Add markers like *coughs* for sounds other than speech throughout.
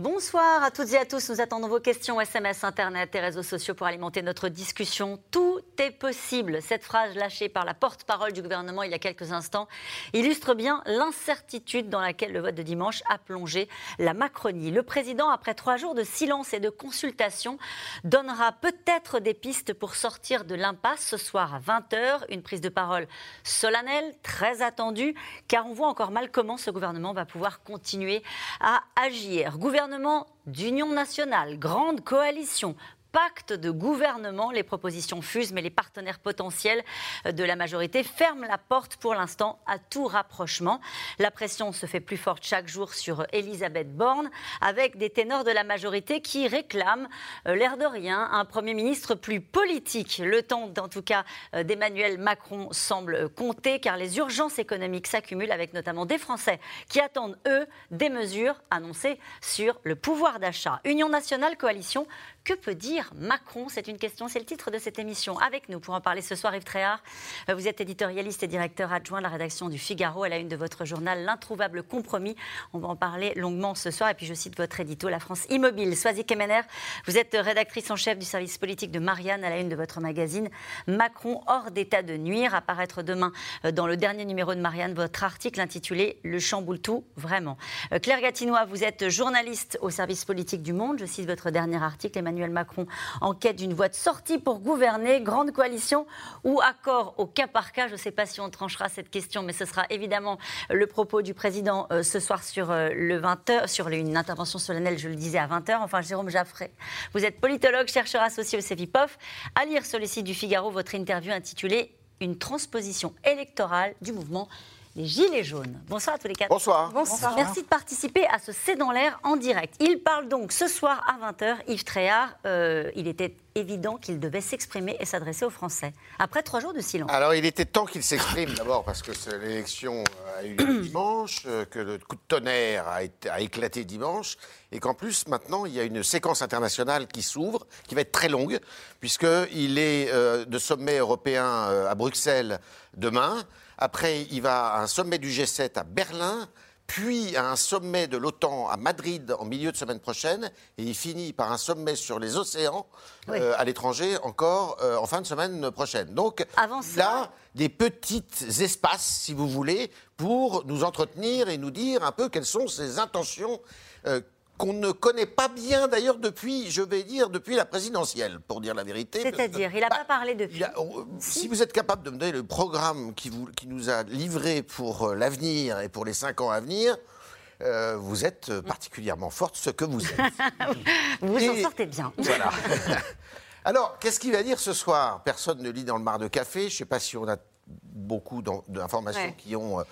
Bonsoir à toutes et à tous. Nous attendons vos questions SMS, Internet et réseaux sociaux pour alimenter notre discussion. Tout est possible. Cette phrase lâchée par la porte-parole du gouvernement il y a quelques instants illustre bien l'incertitude dans laquelle le vote de dimanche a plongé la Macronie. Le président, après trois jours de silence et de consultation, donnera peut-être des pistes pour sortir de l'impasse ce soir à 20h. Une prise de parole solennelle, très attendue, car on voit encore mal comment ce gouvernement va pouvoir continuer à agir. Gouvernement d'union nationale, grande coalition, pacte de gouvernement. Les propositions fusent, mais les partenaires potentiels de la majorité ferment la porte pour l'instant à tout rapprochement. La pression se fait plus forte chaque jour sur Elisabeth Borne, avec des ténors de la majorité qui réclament, euh, l'air de rien, un Premier ministre plus politique. Le temps, en tout cas, euh, d'Emmanuel Macron semble compter, car les urgences économiques s'accumulent, avec notamment des Français qui attendent, eux, des mesures annoncées sur le pouvoir d'achat. Union nationale, coalition, que peut dire Macron? C'est une question, c'est le titre de cette émission. Avec nous pour en parler ce soir, Yves Tréhard. Euh, vous êtes éditorialiste et directeur adjoint de la rédaction du Figaro à la une de votre journal L'introuvable compromis. On va en parler longuement ce soir. Et puis je cite votre édito La France immobile. Soisy Kemener, vous êtes rédactrice en chef du service politique de Marianne à la une de votre magazine Macron hors d'état de nuire. Apparaître demain euh, dans le dernier numéro de Marianne, votre article intitulé Le chamboule tout, vraiment. Euh, Claire Gatinois, vous êtes journaliste au service politique du Monde. Je cite votre dernier article. Macron en quête d'une voie de sortie pour gouverner, grande coalition ou accord au cas par cas. Je ne sais pas si on tranchera cette question, mais ce sera évidemment le propos du président euh, ce soir sur euh, le 20h, sur une intervention solennelle, je le disais, à 20h. Enfin, Jérôme Jaffré, vous êtes politologue, chercheur associé au CEVIPOF. À lire sur le site du Figaro votre interview intitulée Une transposition électorale du mouvement les Gilets jaunes. Bonsoir à tous les quatre. Bonsoir. Bonsoir. Merci de participer à ce C'est dans l'air en direct. Il parle donc ce soir à 20h, Yves Tréhard. Euh, il était évident qu'il devait s'exprimer et s'adresser aux Français. Après trois jours de silence. Alors il était temps qu'il s'exprime d'abord parce que l'élection a eu lieu *coughs* dimanche, euh, que le coup de tonnerre a, été, a éclaté dimanche et qu'en plus maintenant il y a une séquence internationale qui s'ouvre, qui va être très longue puisqu'il est euh, de sommet européen à Bruxelles demain. Après, il va à un sommet du G7 à Berlin, puis à un sommet de l'OTAN à Madrid en milieu de semaine prochaine, et il finit par un sommet sur les océans euh, à l'étranger encore euh, en fin de semaine prochaine. Donc Avant là, des petits espaces, si vous voulez, pour nous entretenir et nous dire un peu quelles sont ses intentions. Euh, qu'on ne connaît pas bien d'ailleurs depuis, je vais dire, depuis la présidentielle, pour dire la vérité. C'est-à-dire, il n'a pas parlé depuis. si. vous êtes capable de me donner le programme qui, vous, qui nous a livré pour euh, l'avenir et pour les cinq ans à venir, euh, vous êtes euh, particulièrement forte, ce que vous êtes. *laughs* vous vous en sortez bien. Voilà. *laughs* *laughs* Alors, qu'est-ce qu'il va dire ce soir? Personne ne lit dans le mar de café. Je ne sais pas si on a beaucoup d'informations qui ont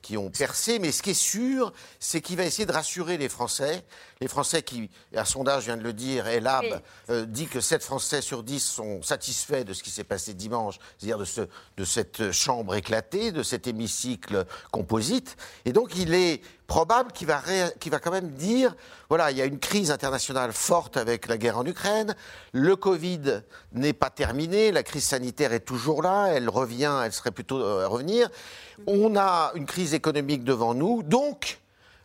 qui ont percé, mais ce qui est sûr, c'est qu'il va essayer de rassurer les Français. Les Français qui, un sondage vient de le dire, Elab euh, dit que 7 Français sur 10 sont satisfaits de ce qui s'est passé dimanche, c'est-à-dire de, ce, de cette chambre éclatée, de cet hémicycle composite. Et donc il est probable qu'il va, va quand même dire, voilà, il y a une crise internationale forte avec la guerre en Ukraine, le Covid n'est pas terminé, la crise sanitaire est toujours là, elle revient, elle serait plutôt euh, à revenir, on a une crise économique devant nous, donc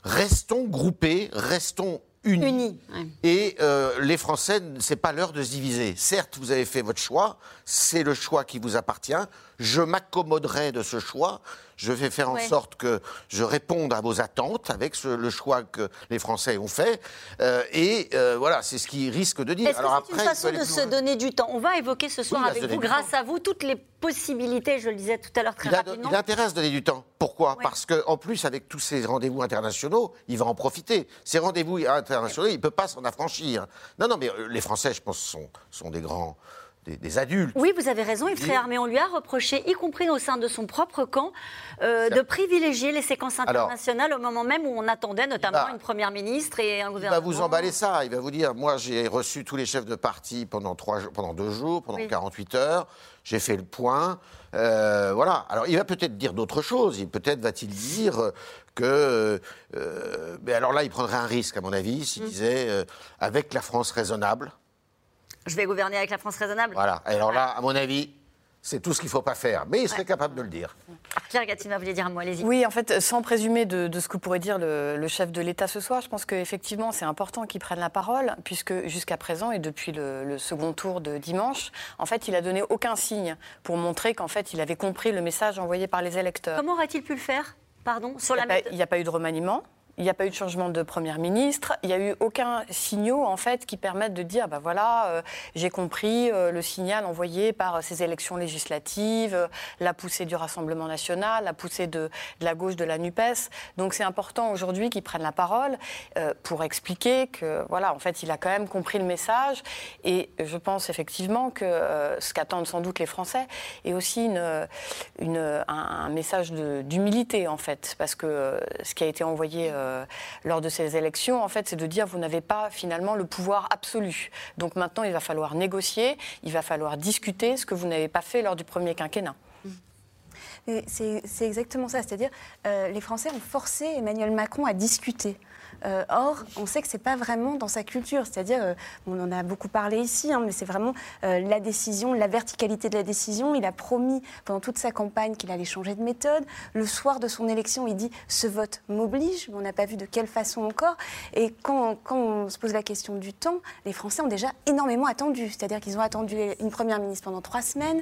restons groupés, restons unis. Et euh, les Français, c'est pas l'heure de se diviser. Certes, vous avez fait votre choix, c'est le choix qui vous appartient. Je m'accommoderai de ce choix. Je vais faire en sorte que je réponde à vos attentes avec le choix que les Français ont fait. Euh, et euh, voilà, c'est ce qu'ils risquent de dire. Est-ce que c'est une façon de se donner du temps On va évoquer ce soir avec vous, grâce à vous, toutes les possibilités, je le disais tout à l'heure très il rapidement. il intéresse de donner du temps. Pourquoi Parce qu'en plus, avec tous ces rendez-vous internationaux, il va en profiter. Ces rendez-vous internationaux, il ne peut pas s'en affranchir. Non, non, mais euh, les Français, je pense, sont, sont des grands des, adultes. Oui, vous avez raison, Yves Tréhard, mais on lui a reproché, y compris au sein de son propre camp, euh, de privilégier les séquences internationales au moment même où on attendait notamment une première ministre et un gouvernement. Il va vous emballer ça, il va vous dire, moi j'ai reçu tous les chefs de parti pendant, trois, pendant deux jours, pendant 48 heures, j'ai fait le point. Euh, voilà. Alors, il va peut-être dire d'autres choses. Peut-être va-t-il dire que. Euh, mais alors là, il prendrait un risque, à mon avis, s'il mm. disait avec la France raisonnable, Je vais gouverner avec la France raisonnable. Voilà. Alors là, à mon avis, c'est tout ce qu'il ne faut pas faire. Mais il serait capable de le dire. Claire Gatina, vous voulez dire un mot, allez-y. Oui, en fait, sans présumer de, ce que pourrait dire le, chef de l'État ce soir, je pense qu'effectivement, c'est important qu'il prenne la parole, puisque jusqu'à présent, et depuis le, second tour de dimanche, en fait, il a donné aucun signe pour montrer qu'en fait, il avait compris le message envoyé par les électeurs. Comment aurait-il pu le faire Pardon sur la Il n'y a, pas eu de remaniement. Il n'y a pas eu de changement de première ministre. Il n'y a eu aucun signaux en fait qui permettent de dire, ben voilà, euh, j'ai compris euh, le signal envoyé par ces élections législatives, euh, la poussée du Rassemblement national, la poussée de, la gauche de la Nupes. Donc c'est important aujourd'hui qu'ils prennent la parole pour expliquer que voilà, en fait, il a quand même compris le message. Et je pense effectivement que ce qu'attendent sans doute les Français est aussi un, un, message d'humilité en fait, parce que ce qui a été envoyé euh, lors de ces élections, en fait, c'est de dire vous n'avez pas finalement le pouvoir absolu. Donc maintenant, il va falloir négocier, il va falloir discuter, ce que vous n'avez pas fait lors du premier quinquennat. C'est exactement ça, c'est-à-dire euh, les Français ont forcé Emmanuel Macron à discuter. Euh, or, on sait que c'est pas vraiment dans sa culture. C'est-à-dire, euh, on en a beaucoup parlé ici, hein, mais c'est vraiment euh, la décision, la verticalité de la décision. Il a promis pendant toute sa campagne qu'il allait changer de méthode. Le soir de son élection, il dit ce vote m'oblige. On n'a pas vu de quelle façon encore. Et quand, on se pose la question du temps, les Français ont déjà énormément attendu. C'est-à-dire qu'ils ont attendu une première ministre pendant trois semaines.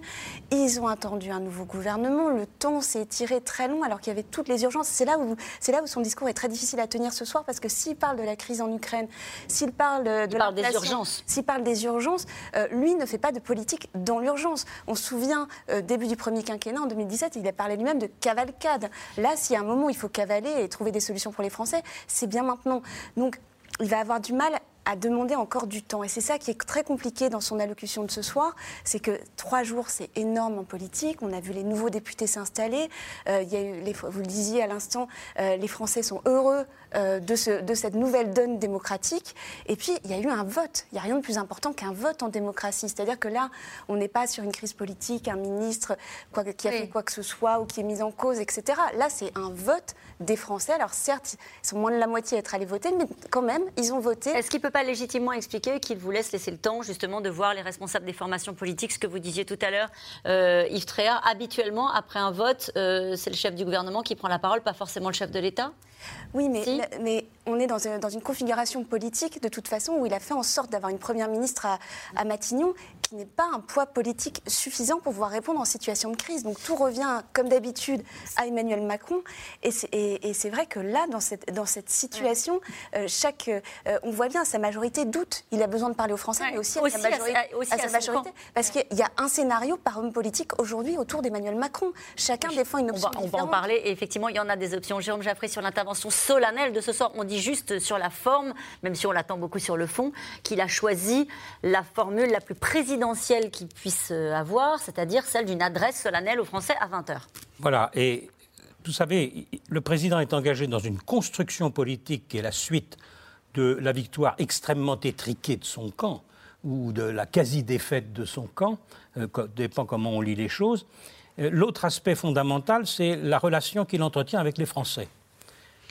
Ils ont attendu un nouveau gouvernement. Le temps s'est étiré très long alors qu'il y avait toutes les urgences. C'est là où, là où son discours est très difficile à tenir ce soir parce que s'il parle de la crise en Ukraine, s'il parle de, de des urgences, s'il parle des urgences, euh, lui ne fait pas de politique dans l'urgence. On se souvient, euh, début du premier quinquennat, en 2017, il a parlé lui-même de cavalcade. Là, s'il y a un moment où il faut cavaler et trouver des solutions pour les Français, c'est bien maintenant. Donc, il va avoir du mal à demander encore du temps. Et c'est ça qui est très compliqué dans son allocution de ce soir, c'est que trois jours, c'est énorme en politique. On a vu les nouveaux députés s'installer. Euh, il y a eu, les, vous le disiez à l'instant, euh, les Français sont heureux euh, de, ce, de, cette nouvelle donne démocratique. Et puis, il y a eu un vote. Il n'y a rien de plus important qu'un vote en démocratie. C'est-à-dire que là, on n'est pas sur une crise politique, un ministre quoi, qui a fait quoi que ce soit ou qui est mis en cause, etc. Là, c'est un vote des Français. Alors certes, ils sont moins de la moitié à être allés voter, mais quand même, ils ont voté. Est-ce qu'il peut pas légitimement expliquer qu'il vous laisse laisser le temps justement de voir les responsables des formations politiques, ce que vous disiez tout à l'heure, euh, Yves Tréhard, habituellement, après un vote, euh, c'est le chef du gouvernement qui prend la parole, pas forcément le chef de l'État? Oui, mais, mais on est dans, dans, une configuration politique, de toute façon, où il a fait en sorte d'avoir une première ministre à, à Matignon qui n'est pas un poids politique suffisant pour pouvoir répondre en situation de crise. Donc tout revient, comme d'habitude, à Emmanuel Macron. Et c'est vrai que là, dans cette, dans cette situation, euh, chaque, euh, on voit bien, sa majorité doute. Il a besoin de parler aux Français, mais aussi, à, sa majorité, à, sa majorité. Parce qu'il y a un scénario par homme politique aujourd'hui autour d'Emmanuel Macron. Chacun défend une option. On va, on va en parler. Et effectivement, il y en a des options. Jérôme Jaffré sur l'intervention solennelle de ce soir. On dit juste sur la forme, même si on l'attend beaucoup sur le fond, qu'il a choisi la formule la plus présidentielle qu'il puisse euh, avoir, c'est-à-dire celle d'une adresse solennelle aux Français à 20h. Voilà, et vous savez, le président est engagé dans une construction politique qui est la suite de la victoire extrêmement étriquée de son camp ou de la quasi-défaite de son camp, euh, dépend comment on lit les choses. Euh, l'autre aspect fondamental, c'est la relation qu'il entretient avec les Français.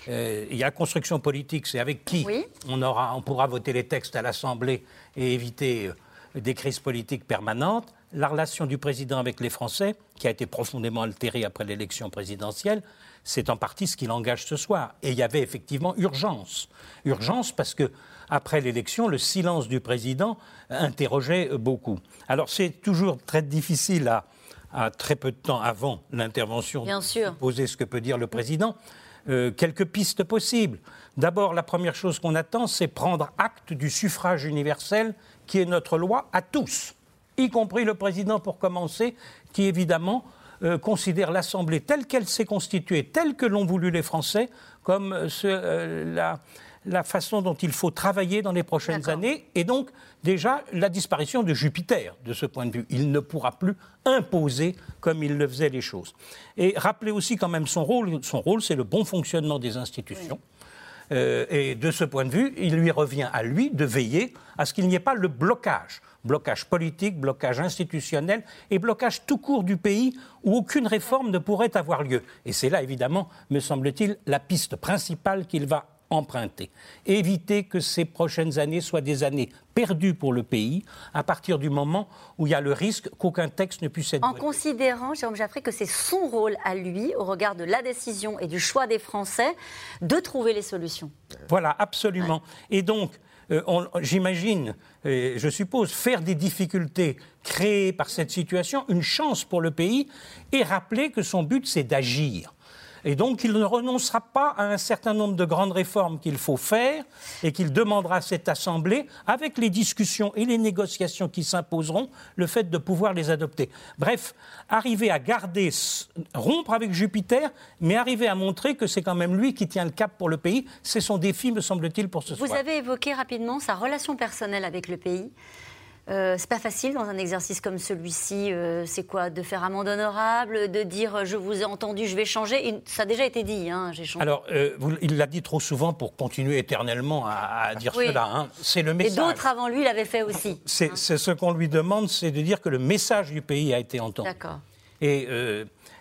Euh, il y a construction politique, c'est avec qui on, aura, on pourra voter les textes à l'Assemblée et éviter euh, des crises politiques permanentes. La relation du président avec les Français, qui a été profondément altérée après l'élection présidentielle, c'est en partie ce qui l'engage ce soir. Et il y avait effectivement urgence. Urgence parce que après l'élection, le silence du président interrogeait beaucoup. Alors c'est toujours très difficile à, à, très peu de temps avant l'intervention de poser ce que peut dire le président. Euh, quelques pistes possibles. D'abord, la première chose qu'on attend, c'est prendre acte du suffrage universel qui est notre loi à tous, y compris le président pour commencer, qui évidemment euh, considère l'Assemblée telle qu'elle s'est constituée, telle que l'ont voulu les Français, comme euh, la, la façon dont il faut travailler dans les prochaines années. Et donc, déjà, la disparition de Jupiter, de ce point de vue. Il ne pourra plus imposer comme il le faisait les choses. Et rappelez aussi quand même son rôle. Son rôle, c'est le bon fonctionnement des institutions. Euh, et de ce point de vue, il lui revient à lui de veiller à ce qu'il n'y ait pas le blocage. Blocage politique, blocage institutionnel et blocage tout court du pays où aucune réforme ne pourrait avoir lieu. Et c'est là, évidemment, me semble-t-il, la piste principale qu'il va emprunter. Éviter que ces prochaines années soient des années perdues pour le pays à partir du moment où il y a le risque qu'aucun texte ne puisse être En considérant, Jérôme Jaffré, que c'est son rôle à lui, au regard de la décision et du choix des Français, de trouver les solutions. Voilà, absolument. Et donc, euh, j'imagine, je suppose, faire des difficultés créées par cette situation une chance pour le pays et rappeler que son but, c'est d'agir. Et donc, il ne renoncera pas à un certain nombre de grandes réformes qu'il faut faire et qu'il demandera à cette Assemblée, avec les discussions et les négociations qui s'imposeront, le fait de pouvoir les adopter. Bref, arriver à garder, rompre avec Jupiter, mais arriver à montrer que c'est quand même lui qui tient le cap pour le pays, c'est son défi, me semble-t-il, pour ce soir. Vous avez évoqué rapidement sa relation personnelle avec le pays. Euh, c'est pas facile dans un exercice comme celui-ci. Euh, c'est quoi De faire amende honorable, de dire je vous ai entendu, je vais changer. ça a déjà été dit. Hein, j'ai changé. Alors, euh, il l'a dit trop souvent pour continuer éternellement à, dire cela. Hein. C'est le message. Et d'autres avant lui l'avaient fait aussi. C'est, ce qu'on lui demande, c'est de dire que le message du pays a été entendu. D'accord. Et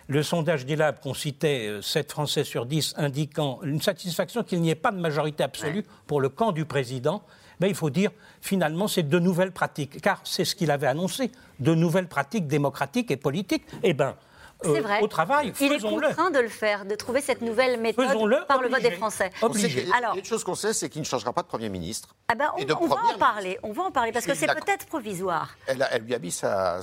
le sondage d'ILAB qu'on citait, 7 Français sur 10 indiquant une satisfaction qu'il n'y ait pas de majorité absolue pour le camp du président. Ben, il faut dire finalement c'est de nouvelles pratiques, car c'est ce qu'il avait annoncé, de nouvelles pratiques démocratiques et politiques. Eh ben, euh, vrai. au travail. Il est contraint de le faire, de trouver cette nouvelle méthode par le vote des Français. Alors, une chose qu'on sait, c'est qu'il ne changera pas de Premier ministre. Ah ben, on, va en parler, on va en parler, parce que c'est peut-être provisoire. Elle, lui a mis sa,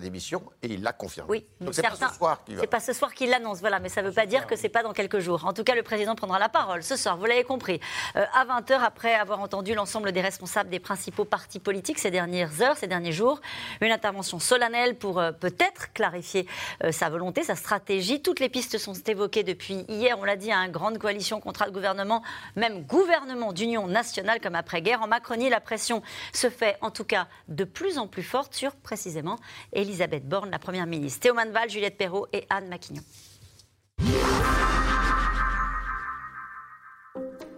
démission et il l'a confirmé. Oui, donc c'est pas ce soir qu'il C'est pas ce soir qu'il l'annonce, voilà, mais ça ne veut pas dire que c'est pas dans quelques jours. En tout cas, le président prendra la parole ce soir, vous l'avez compris, euh, à 20h après avoir entendu l'ensemble des responsables des principaux partis politiques ces dernières heures, ces derniers jours. Une intervention solennelle pour euh, peut-être clarifier euh, sa volonté, sa stratégie. Toutes les pistes sont évoquées depuis hier, on l'a dit, à une grande coalition contre le gouvernement, même gouvernement d'union nationale comme après-guerre. En Macronie, la pression se fait en tout cas de plus en plus forte sur précisément Elisabeth Borne, la Première ministre. Théoman Val, Juliette Perrault et Anne Maquignon.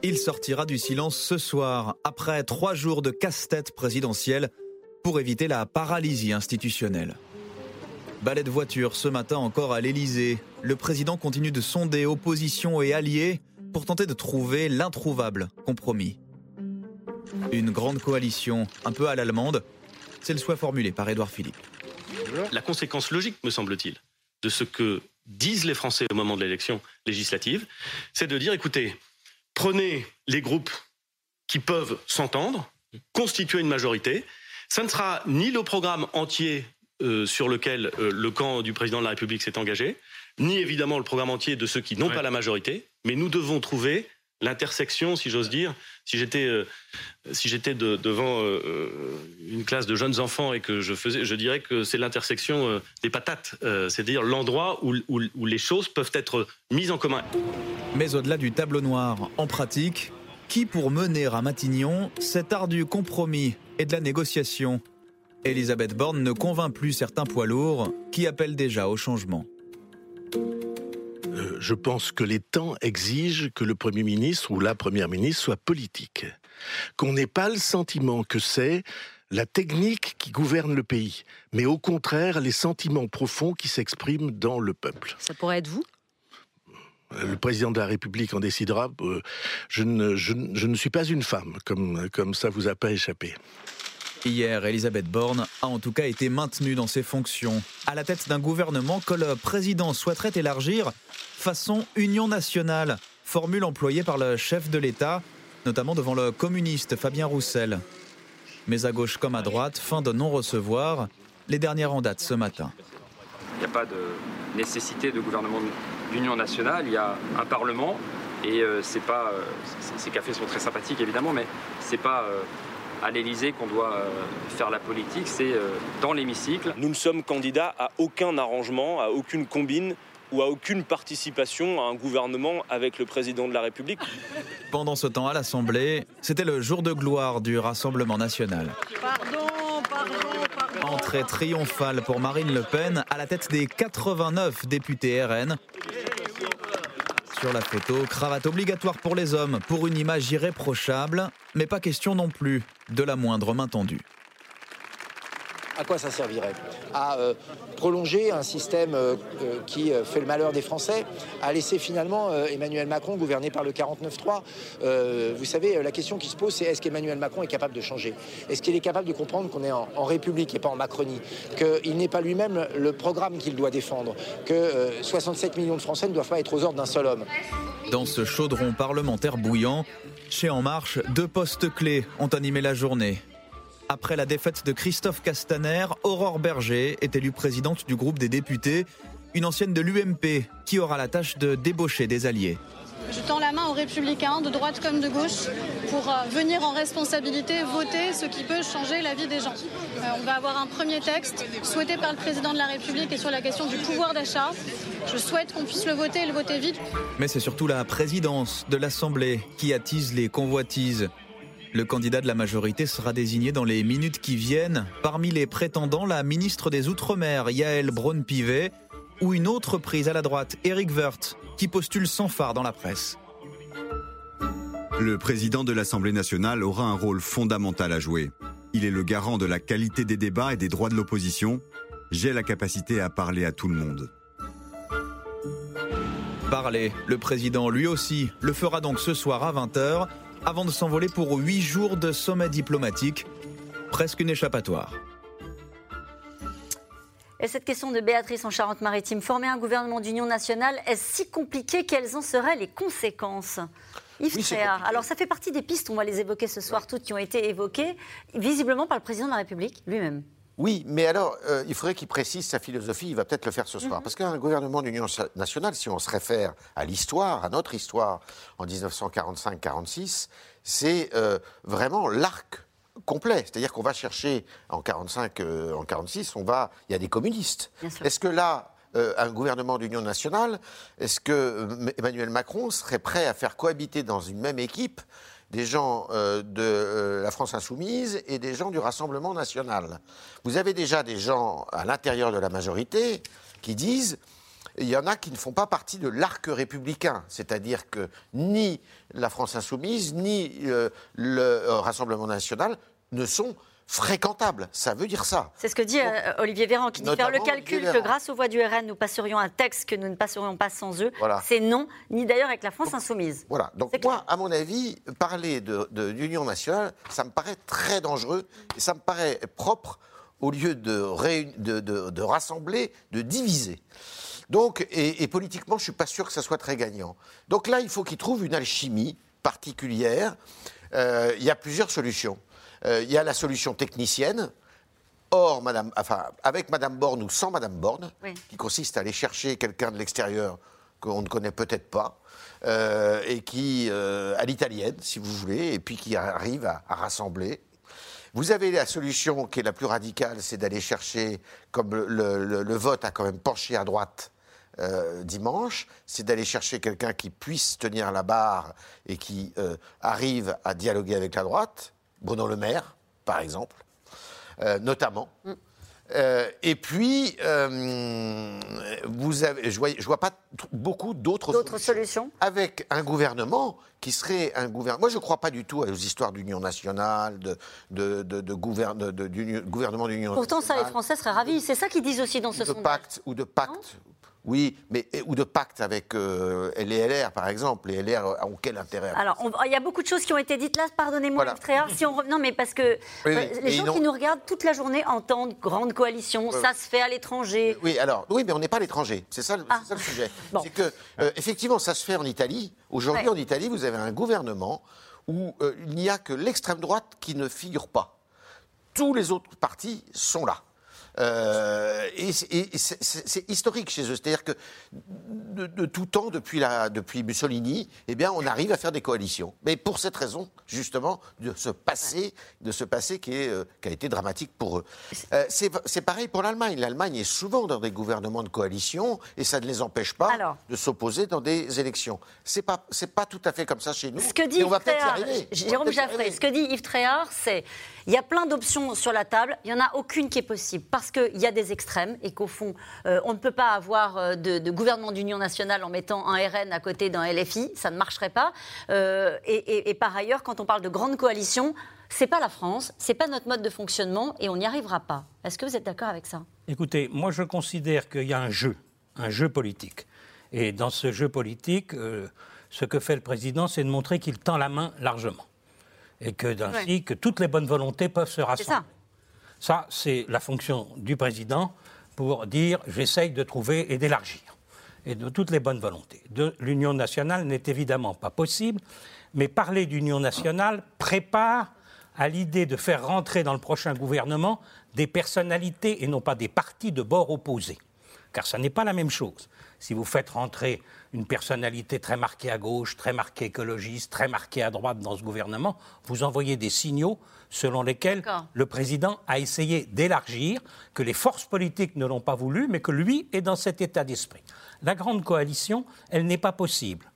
Il sortira du silence ce soir, après trois jours de casse-tête présidentielle, pour éviter la paralysie institutionnelle. Ballet de voiture ce matin encore à l'Elysée. Le président continue de sonder opposition et alliés pour tenter de trouver l'introuvable compromis. Une grande coalition, un peu à l'allemande, c'est le souhait formulé par Édouard Philippe. La conséquence logique, me semble-t-il, de ce que disent les Français au moment de l'élection législative, c'est de dire, écoutez, prenez les groupes qui peuvent s'entendre, constituer une majorité. Ça ne sera ni le programme entier euh, sur lequel euh, le camp du président de la République s'est engagé, ni évidemment le programme entier de ceux qui n'ont pas la majorité, mais nous devons trouver l'intersection, si j'ose dire. Si j'étais euh, si j'étais devant une classe de jeunes enfants et que je faisais, je dirais que c'est l'intersection des patates, c'est-à-dire l'endroit où, où les choses peuvent être mises en commun. Mais au-delà du tableau noir, en pratique, qui pour mener à Matignon cet art du compromis et de la négociation Elisabeth Borne ne convainc plus certains poids lourds qui appellent déjà au changement. Euh, je pense que les temps exigent que le Premier ministre ou la Première ministre soit politique. Qu'on n'ait pas le sentiment que c'est la technique qui gouverne le pays, mais au contraire les sentiments profonds qui s'expriment dans le peuple. Ça pourrait être vous? Le président de la République en décidera. Euh, je, ne, je, ne, suis pas une femme, comme, comme ça vous a pas échappé. Hier, Elisabeth Borne a en tout cas été maintenue dans ses fonctions, à la tête d'un gouvernement que le président souhaiterait élargir façon Union nationale, formule employée par le chef de l'État, notamment devant le communiste Fabien Roussel. Mais à gauche comme à droite, fin de non-recevoir, les dernières en date ce matin. Il n'y a pas de nécessité de gouvernement d'union nationale, il y a un Parlement, et euh, c'est pas. Euh, ces cafés sont très sympathiques évidemment, mais c'est pas. Euh, à l'Élysée qu'on doit euh, faire la politique, c'est euh, dans l'hémicycle. Nous ne sommes candidats à aucun arrangement, à aucune combine ou à aucune participation à un gouvernement avec le président de la République. Pendant ce temps à l'Assemblée, c'était le jour de gloire du Rassemblement national. Pardon, pardon, pardon. Entrée triomphale pour Marine Le Pen à la tête des 89 députés RN. Sur la photo, cravate obligatoire pour les hommes pour une image irréprochable, mais pas question non plus de la moindre main tendue. À quoi ça servirait À euh, prolonger un système euh, euh, qui fait le malheur des Français, à laisser finalement Emmanuel Macron gouverner par le 49-3. Euh, vous savez, la question qui se pose, c'est est-ce qu'Emmanuel Macron est capable de changer? Est-ce qu'il est capable de comprendre qu'on est en, République et pas en Macronie? Qu'il n'est pas lui-même le programme qu'il doit défendre? Que euh, 67 millions de Français ne doivent pas être aux ordres d'un seul homme? Dans ce chaudron parlementaire bouillant, chez En Marche, deux postes clés ont animé la journée. Après la défaite de Christophe Castaner, Aurore Berger est élue présidente du groupe des députés, une ancienne de l'UMP qui aura la tâche de débaucher des alliés. Je tends la main aux républicains, de droite comme de gauche, pour euh, venir en responsabilité voter ce qui peut changer la vie des gens. Euh, on va avoir un premier texte souhaité par le président de la République et sur la question du pouvoir d'achat. Je souhaite qu'on puisse le voter et le voter vite. Mais c'est surtout la présidence de l'Assemblée qui attise les convoitises. Le candidat de la majorité sera désigné dans les minutes qui viennent. Parmi les prétendants, la ministre des Outre-mer, Yael Braun-Pivet, ou une autre prise à la droite, Éric Woerth, qui postule sans phare dans la presse. Le président de l'Assemblée nationale aura un rôle fondamental à jouer. Il est le garant de la qualité des débats et des droits de l'opposition. J'ai la capacité à parler à tout le monde. Parler, le président lui aussi le fera donc ce soir à 20h, avant de s'envoler pour huit jours de sommet diplomatique, presque une échappatoire. Et cette question de Béatrice en Charente-Maritime, former un gouvernement d'union nationale, est-ce si compliqué? Quelles en seraient les conséquences? Yves Oui. Alors ça fait partie des pistes, on va les évoquer ce soir, toutes qui ont été évoquées, visiblement par le président de la République lui-même. Oui, mais alors, euh, il faudrait qu'il précise sa philosophie, il va peut-être le faire ce Mhm. soir. Parce qu'un gouvernement d'union nationale, si on se réfère à l'histoire, à notre histoire, en 1945-46, c'est euh, vraiment l'arc complet. C'est-à-dire qu'on va chercher en 45, euh, en 46, on va, il y a des communistes. Est-ce que là, un gouvernement d'union nationale, est-ce que Emmanuel Macron serait prêt à faire cohabiter dans une même équipe des gens euh, de euh, la France insoumise et des gens du Rassemblement national. Vous avez déjà des gens à l'intérieur de la majorité qui disent il y en a qui ne font pas partie de l'arc républicain, c'est-à-dire que ni la France insoumise ni euh, le Rassemblement national ne sont fréquentables. Ça veut dire ça. C'est ce que dit euh, Olivier Véran, qui dit faire le calcul que grâce aux voix du RN, nous passerions un texte que nous ne passerions pas sans eux. Voilà. C'est non, ni d'ailleurs avec la France insoumise. Voilà. Donc moi, à mon avis, parler de- d'union nationale, ça me paraît très dangereux et ça me paraît propre au lieu de, réun- de, de- de rassembler, de diviser. Donc, et, et politiquement, je suis pas sûr que ça soit très gagnant. Donc là, il faut qu'il trouve une alchimie particulière. Euh, il y a plusieurs solutions. Euh, il y a la solution technicienne. Or, Madame, enfin, avec Madame Borne ou sans Madame Borne, Oui. qui consiste à aller chercher quelqu'un de l'extérieur qu'on ne connaît peut-être pas, euh, et qui, euh, à l'italienne, si vous voulez, et puis qui arrive à, à rassembler. Vous avez la solution qui est la plus radicale, c'est d'aller chercher, comme le, le- le vote a quand même penché à droite euh, dimanche, c'est d'aller chercher quelqu'un qui puisse tenir la barre et qui arrive à dialoguer avec la droite, Bruno Le Maire, par exemple, euh, notamment. Euh, et puis, euh, vous avez, je ne vois, pas beaucoup d'autres solutions avec un gouvernement qui serait un gouvernement. Moi, je ne crois pas du tout aux histoires d'union nationale, de, de, de, de gouverne- de- de- d'union- gouvernement d'union Pourtant, ça, les nationale, Français seraient ravis. C'est ça qu'ils disent aussi dans ce de sondage. pacte ou de pacte. Oui, mais ou de pacte avec euh, les LR, par exemple. Les LR ont quel intérêt Alors, on- il y a beaucoup de choses qui ont été dites là, pardonnez-moi, Voilà. Tréhard. Si on Non, mais parce que Oui, euh, oui. les Et gens non. qui nous regardent toute la journée entendent grande coalition, ça se fait à l'étranger. Oui, alors, oui, mais on n'est pas à l'étranger. C'est ça, le- Ah. c'est ça le sujet. *laughs* Bon. C'est que, euh, effectivement, ça se fait en Italie. Aujourd'hui, Ouais. en Italie, vous avez un gouvernement où euh, il n'y a que l'extrême droite qui ne figure pas. Tous les autres partis sont là. Euh, et c'est- historique chez eux. C'est-à-dire que de, de tout temps, depuis, la, depuis Mussolini, eh bien, on arrive à faire des coalitions. Mais pour cette raison, justement, de ce passé, de ce passé qui, est, euh, qui a été dramatique pour eux. Euh, c'est pareil pour l'Allemagne. L'Allemagne est souvent dans des gouvernements de coalition et ça ne les empêche pas Alors. de s'opposer dans des élections. C'est pas, pas tout à fait comme ça chez nous. Ce que dit mais on va Yves y Tréhard, arriver. Jérôme peut-être y Jaffré, arriver. ce que dit Yves Tréhard, c'est il y a plein d'options sur la table, il n'y en a aucune qui est possible parce qu'il y a des extrêmes et qu'au fond, euh, on ne peut pas avoir euh, de, gouvernement d'union nationale en mettant un RN à côté d'un LFI, ça ne marcherait pas. Euh, et, par ailleurs, quand on parle de grande coalition, c'est pas la France, c'est pas notre mode de fonctionnement et on n'y arrivera pas. Est-ce que vous êtes d'accord avec ça? Écoutez, moi je considère qu'il y a un jeu, un jeu politique. Et dans ce jeu politique, ce que fait le président, c'est de montrer qu'il tend la main largement. Et que d'ainsi, Ouais. que toutes les bonnes volontés peuvent se rassembler. ça. Ça, c'est la fonction du président pour dire j'essaye de trouver et d'élargir. Et de toutes les bonnes volontés. De l'union nationale n'est évidemment pas possible, mais parler d'union nationale prépare à l'idée de faire rentrer dans le prochain gouvernement des personnalités et non pas des partis de bord opposés. Car ça n'est pas la même chose. Si vous faites rentrer une personnalité très marquée à gauche, très marquée écologiste, très marquée à droite dans ce gouvernement, vous envoyez des signaux selon lesquels le président a essayé d'élargir, que les forces politiques ne l'ont pas voulu, mais que lui est dans cet état d'esprit. La grande coalition, elle n'est pas possible.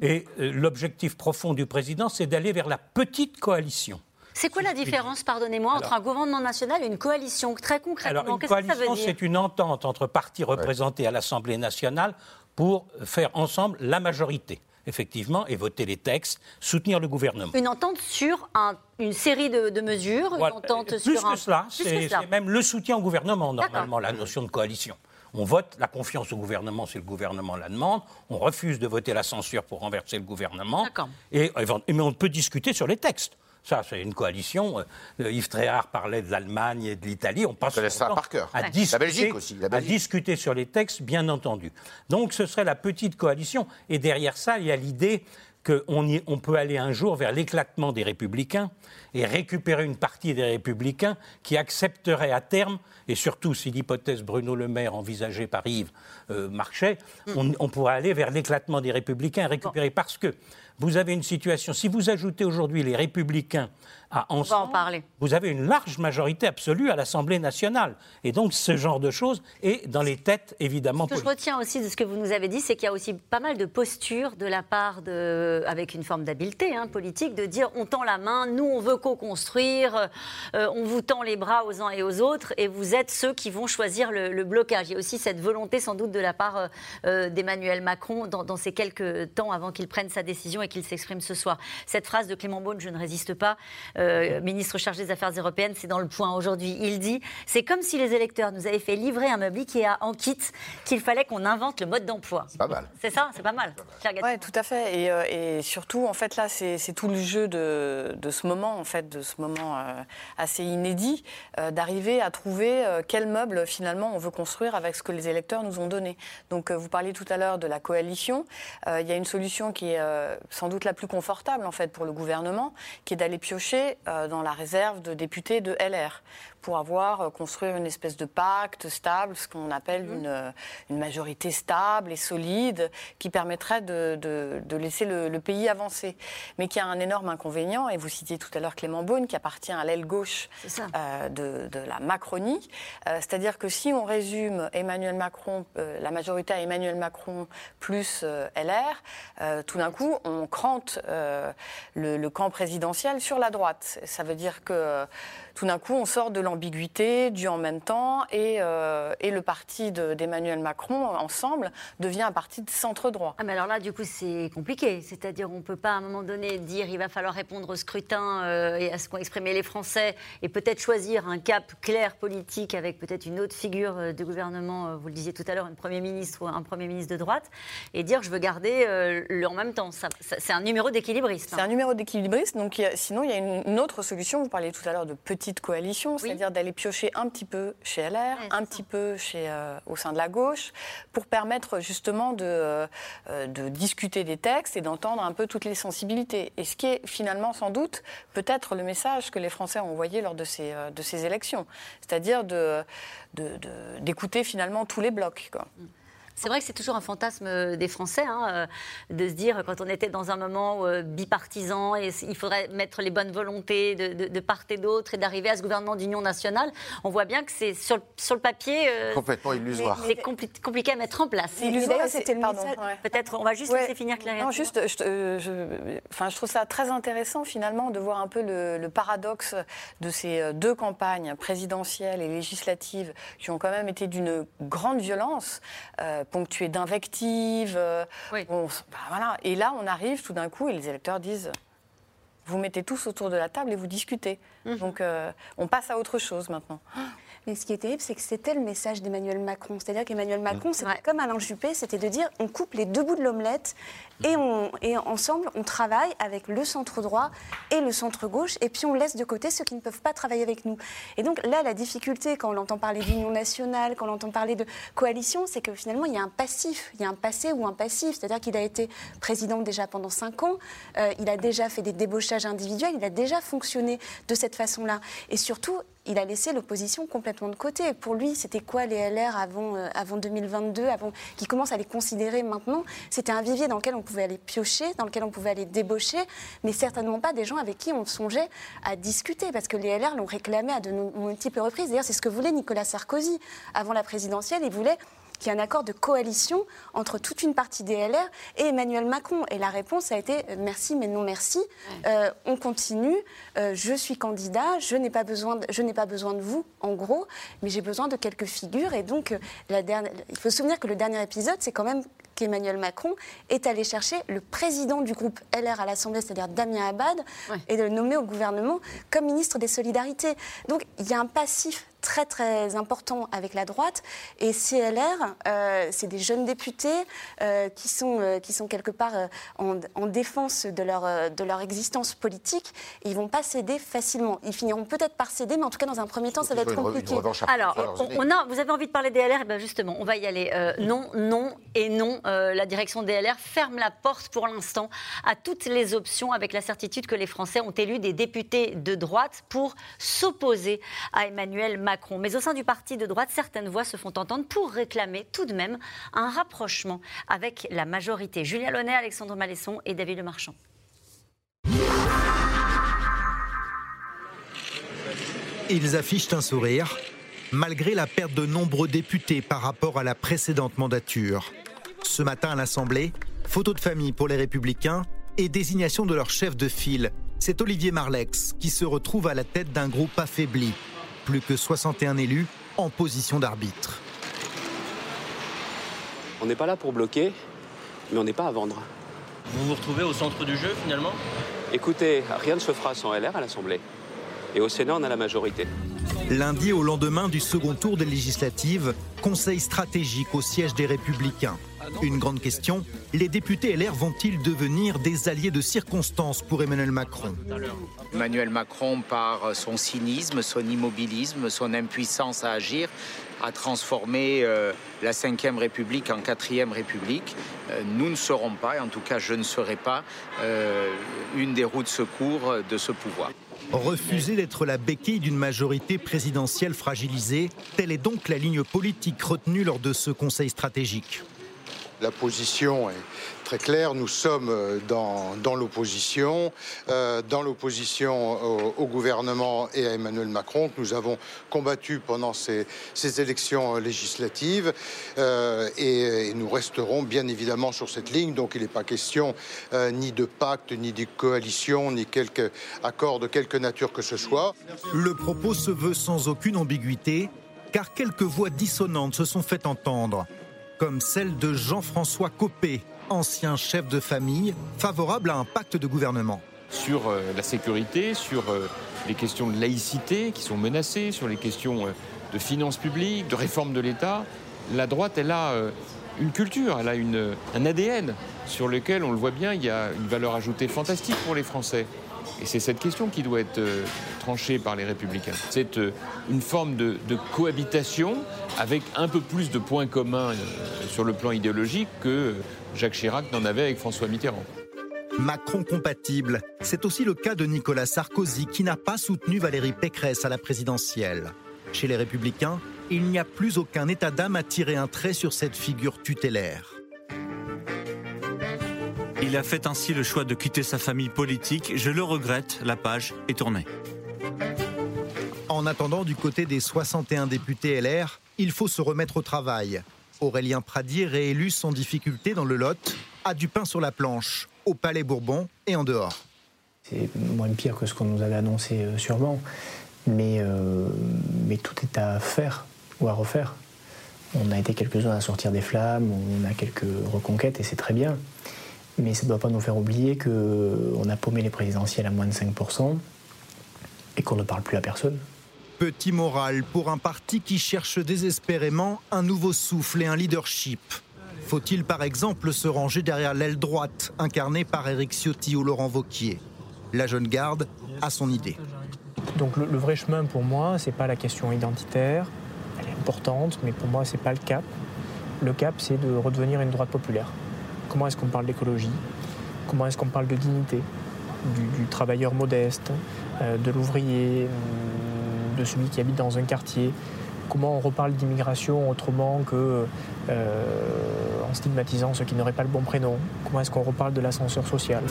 Et euh, l'objectif profond du président, c'est d'aller vers la petite coalition. C'est quoi la différence, pardonnez-moi, entre un gouvernement national et une coalition Très concrètement, Alors, une qu'est-ce que ça veut coalition, c'est une entente entre partis représentés à l'Assemblée nationale pour faire ensemble la majorité, effectivement, et voter les textes, soutenir le gouvernement. Une entente sur un- une série de, de mesures, Voilà. une entente Plus sur un... que cela, Plus que cela. c'est même le soutien au gouvernement, normalement, la notion de coalition. On vote la confiance au gouvernement si le gouvernement la demande. On refuse de voter la censure pour renverser le gouvernement. D'accord. Et, mais on peut discuter sur les textes. Ça, c'est une coalition. Euh, Yves Tréhard parlait de l'Allemagne et de l'Italie. On passe ça par cœur. À Ouais. discuter, La Belgique aussi, la à Belgique. discuter sur les textes, bien entendu. Donc, ce serait la petite coalition. Et derrière ça, il y a l'idée qu'on on peut aller un jour vers l'éclatement des républicains et récupérer une partie des républicains qui accepteraient à terme, et surtout si l'hypothèse Bruno Le Maire envisagée par Yves euh, marchait, on, on pourrait aller vers l'éclatement des républicains et récupérer. Parce que vous avez une situation, si vous ajoutez aujourd'hui les républicains On va en parler. vous avez une large majorité absolue à l'Assemblée nationale. Et donc ce genre de choses est dans les têtes, évidemment, Ce que je retiens aussi de ce que vous nous avez dit, c'est qu'il y a aussi pas mal de postures de la part de, avec une forme d'habileté hein, politique, de dire on tend la main, nous on veut co-construire, euh, on vous tend les bras aux uns et aux autres, et vous êtes ceux qui vont choisir le, le blocage. Il y a aussi cette volonté sans doute de la part euh, euh, d'Emmanuel Macron dans, dans ces quelques temps avant qu'il prenne sa décision et qu'il s'exprime ce soir. Cette phrase de Clément Beaune, je ne résiste pas, euh, ministre chargé des Affaires européennes, c'est dans le point aujourd'hui. Il dit c'est comme si les électeurs nous avaient fait livrer un meuble Ikea en kit qu'il fallait qu'on invente le mode d'emploi. Pas mal. C'est ça, c'est pas mal. Oui, tout à fait. Et, euh, et surtout, en fait, là, c'est c'est tout le jeu de, de ce moment, en fait, de ce moment euh, assez inédit, euh, d'arriver à trouver euh, quel meuble, finalement, on veut construire avec ce que les électeurs nous ont donné. Donc, euh, vous parliez tout à l'heure de la coalition. Euh, Il y a une solution qui est euh, sans doute la plus confortable, en fait, pour le gouvernement, qui est d'aller piocher euh, dans la réserve de députés de LR pour avoir euh, construire une espèce de pacte stable, ce qu'on appelle une, euh, une majorité stable et solide, qui permettrait de, de- de laisser le, le pays avancer. Mais qui a un énorme inconvénient, et vous citiez tout à l'heure Clément Beaune, qui appartient à l'aile gauche euh, de, de la Macronie. Euh, C'est-à-dire que si on résume Emmanuel Macron, euh, la majorité à Emmanuel Macron plus LR, tout d'un coup, on crante le, le camp présidentiel sur la droite. Ça veut dire que tout d'un coup, on sort de l'ambiguïté, du en même temps, et, euh, et le parti de- d'Emmanuel Macron, ensemble, devient un parti de centre-droit. Ah, mais alors là, du coup, c'est compliqué. C'est-à-dire, on ne peut pas à un moment donné dire il va falloir répondre au scrutin euh, et à ce qu'ont exprimé les Français et peut-être choisir un cap clair politique avec peut-être une autre figure euh, de gouvernement, vous le disiez tout à l'heure, un Premier ministre ou un Premier ministre de droite, et dire je veux garder euh, le en même temps. Ça- ça- c'est un numéro d'équilibriste. hein. C'est un numéro d'équilibriste. Donc, a- sinon, il y a une, une autre solution. Vous parliez tout à l'heure de petite coalition, c'est-à-dire d'aller piocher un petit peu chez LR, un petit peu chez, euh, au sein de la gauche, pour permettre justement de, euh, euh, de discuter des textes et d'entendre un peu toutes les sensibilités. Et ce qui est finalement, sans doute, peut-être le message que les Français ont envoyé lors de ces, de ces élections. C'est-à-dire de- de- de- d'écouter finalement tous les blocs. Quoi. C'est vrai que c'est toujours un fantasme euh, des Français hein, euh, de se dire quand on était dans un moment euh, bipartisan et il faudrait mettre les bonnes volontés de, de- de part et d'autre et d'arriver à ce gouvernement d'union nationale. On voit bien que c'est sur, le- sur le papier. euh, Complètement illusoire. C'est compli- compliqué à mettre en place. Illusoire, c'était le pardon, message- ouais. Peut-être, on va juste Ouais. laisser finir Claire. Non, juste, je, euh, je- enfin, je trouve ça très intéressant finalement de voir un peu le, le paradoxe de ces euh, deux campagnes présidentielles et législatives qui ont quand même été d'une grande violence, euh, ponctuées d'invectives. euh, on bah, voilà. Et là, on arrive tout d'un coup et les électeurs disent vous mettez tous autour de la table et vous discutez. Mmh. Donc euh, on passe à autre chose maintenant. Mais ce qui est terrible, c'est que c'était le message d'Emmanuel Macron. C'est-à-dire qu'Emmanuel Macron, c'était comme Alain Juppé, c'était de dire on coupe les deux bouts de l'omelette et, on, et ensemble, on travaille avec le centre droit et le centre gauche, et puis on laisse de côté ceux qui ne peuvent pas travailler avec nous. Et donc là, la difficulté, quand on entend parler d'union nationale, quand on entend parler de coalition, c'est que finalement, il y a un passif, il y a un passé ou un passif. C'est-à-dire qu'il a été président déjà pendant cinq ans, euh, il a déjà fait des débauchages individuels, il a déjà fonctionné de cette façon-là. Et surtout, il a laissé l'opposition complètement de côté. Pour lui, c'était quoi les LR avant, euh, avant 2022, avant qui commence à les considérer maintenant? C'était un vivier dans lequel on pouvait aller piocher, dans lequel on pouvait aller débaucher, mais certainement pas des gens avec qui on songeait à discuter, parce que les LR l'ont réclamé à de multiples reprises. D'ailleurs, c'est ce que voulait Nicolas Sarkozy avant la présidentielle. Il voulait qu'il y ait un accord de coalition entre toute une partie des LR et Emmanuel Macron. Et la réponse a été euh, merci, mais non merci. Euh, on continue. Euh, je suis candidat. Je n'ai pas besoin, de, je n'ai pas besoin de vous, en gros, mais j'ai besoin de quelques figures. Et donc, la dernière, il faut se souvenir que le dernier épisode, c'est quand même qu'Emmanuel Macron est allé chercher le président du groupe LR à l'Assemblée, c'est-à-dire Damien Abad, et de le nommer au gouvernement comme ministre des Solidarités. Donc, il y a un passif très très important avec la droite. Et CLR, euh, c'est des jeunes députés euh, qui, sont, euh, qui sont quelque part en, en, défense de leur, de leur existence politique. ils ne vont pas céder facilement. Ils finiront peut-être par céder, mais en tout cas, dans un premier temps, ça va être compliqué. Alors, on, a, vous avez envie de parler des LR eh ben Justement, on va y aller. non, non et non. la direction des LR ferme la porte pour l'instant à toutes les options avec la certitude que les Français ont élu des députés de droite pour s'opposer à Emmanuel Macron. Mais au sein du parti de droite, certaines voix se font entendre pour réclamer tout de même un rapprochement avec la majorité. Julien Launay, Alexandre Malesson et David Lemarchand. Ils affichent un sourire, malgré la perte de nombreux députés par rapport à la précédente mandature. Ce matin à l'Assemblée, photo de famille pour les Républicains et désignation de leur chef de file. C'est Olivier Marlex qui se retrouve à la tête d'un groupe affaibli plus que 61 élus en position d'arbitre. On n'est pas là pour bloquer, mais on n'est pas à vendre. Vous vous retrouvez au centre du jeu finalement? Écoutez, rien ne se fera sans LR à l'Assemblée. Et au Sénat, on a la majorité. Lundi, au lendemain du second tour des législatives, conseil stratégique au siège des Républicains. Une grande question, les députés LR vont-ils devenir des alliés de circonstance pour Emmanuel Macron? Emmanuel Macron, par son cynisme, son immobilisme, son impuissance à agir, a transformé euh, la Ve République en Quatrième République. Euh, nous ne serons pas, et en tout cas je ne serai pas, euh, une des roues de secours de ce pouvoir. Refuser d'être la béquille d'une majorité présidentielle fragilisée, telle est donc la ligne politique retenue lors de ce Conseil stratégique. La position est très claire. Nous sommes euh, dans, l'opposition, euh, dans l'opposition au, gouvernement et à Emmanuel Macron que nous avons combattu pendant ces, élections législatives. Euh, et, nous resterons bien évidemment sur cette ligne. Donc il n'est pas question ni de pacte, ni de coalition, ni quelque accord de quelque nature que ce soit. Le propos se veut sans aucune ambiguïté, car quelques voix dissonantes se sont fait entendre comme celle de Jean-François Copé, ancien chef de famille, favorable à un pacte de gouvernement. Sur euh, la sécurité, sur euh, les questions de laïcité qui sont menacées, sur les questions euh, de finances publiques, de réforme de l'État, la droite, elle a une culture, elle a un ADN sur lequel, on le voit bien, il y a une valeur ajoutée fantastique pour les Français. Et c'est cette question qui doit être euh, tranchée par les républicains. C'est euh, une forme de, cohabitation avec un peu plus de points communs euh, sur le plan idéologique que Jacques Chirac n'en avait avec François Mitterrand. Macron compatible, c'est aussi le cas de Nicolas Sarkozy qui n'a pas soutenu Valérie Pécresse à la présidentielle. Chez les républicains, il n'y a plus aucun état d'âme à tirer un trait sur cette figure tutélaire. Il a fait ainsi le choix de quitter sa famille politique. Je le regrette, la page est tournée. En attendant, du côté des 61 députés LR, il faut se remettre au travail. Aurélien Pradier, réélu sans difficulté dans le Lot, a du pain sur la planche, au Palais Bourbon et en dehors. C'est moins pire que ce qu'on nous avait annoncé euh, sûrement, mais, euh, mais tout est à faire ou à refaire. On a été quelques-uns à sortir des flammes, on a quelques reconquêtes et c'est très bien. Mais ça ne doit pas nous faire oublier qu'on a paumé les présidentielles à moins de 5% et qu'on ne parle plus à personne. Petit moral pour un parti qui cherche désespérément un nouveau souffle et un leadership. Faut-il par exemple se ranger derrière l'aile droite incarnée par Éric Ciotti ou Laurent Vauquier? La jeune garde a son idée. Donc le, le vrai chemin pour moi, c'est pas la question identitaire, elle est importante, mais pour moi c'est pas le cap. Le cap, c'est de redevenir une droite populaire. Comment est-ce qu'on parle d'écologie? Comment est-ce qu'on parle de dignité? Du, travailleur modeste, euh, de l'ouvrier, euh, de celui qui habite dans un quartier. Comment on reparle d'immigration autrement que euh, en stigmatisant ceux qui n'auraient pas le bon prénom? Comment est-ce qu'on reparle de l'ascenseur social?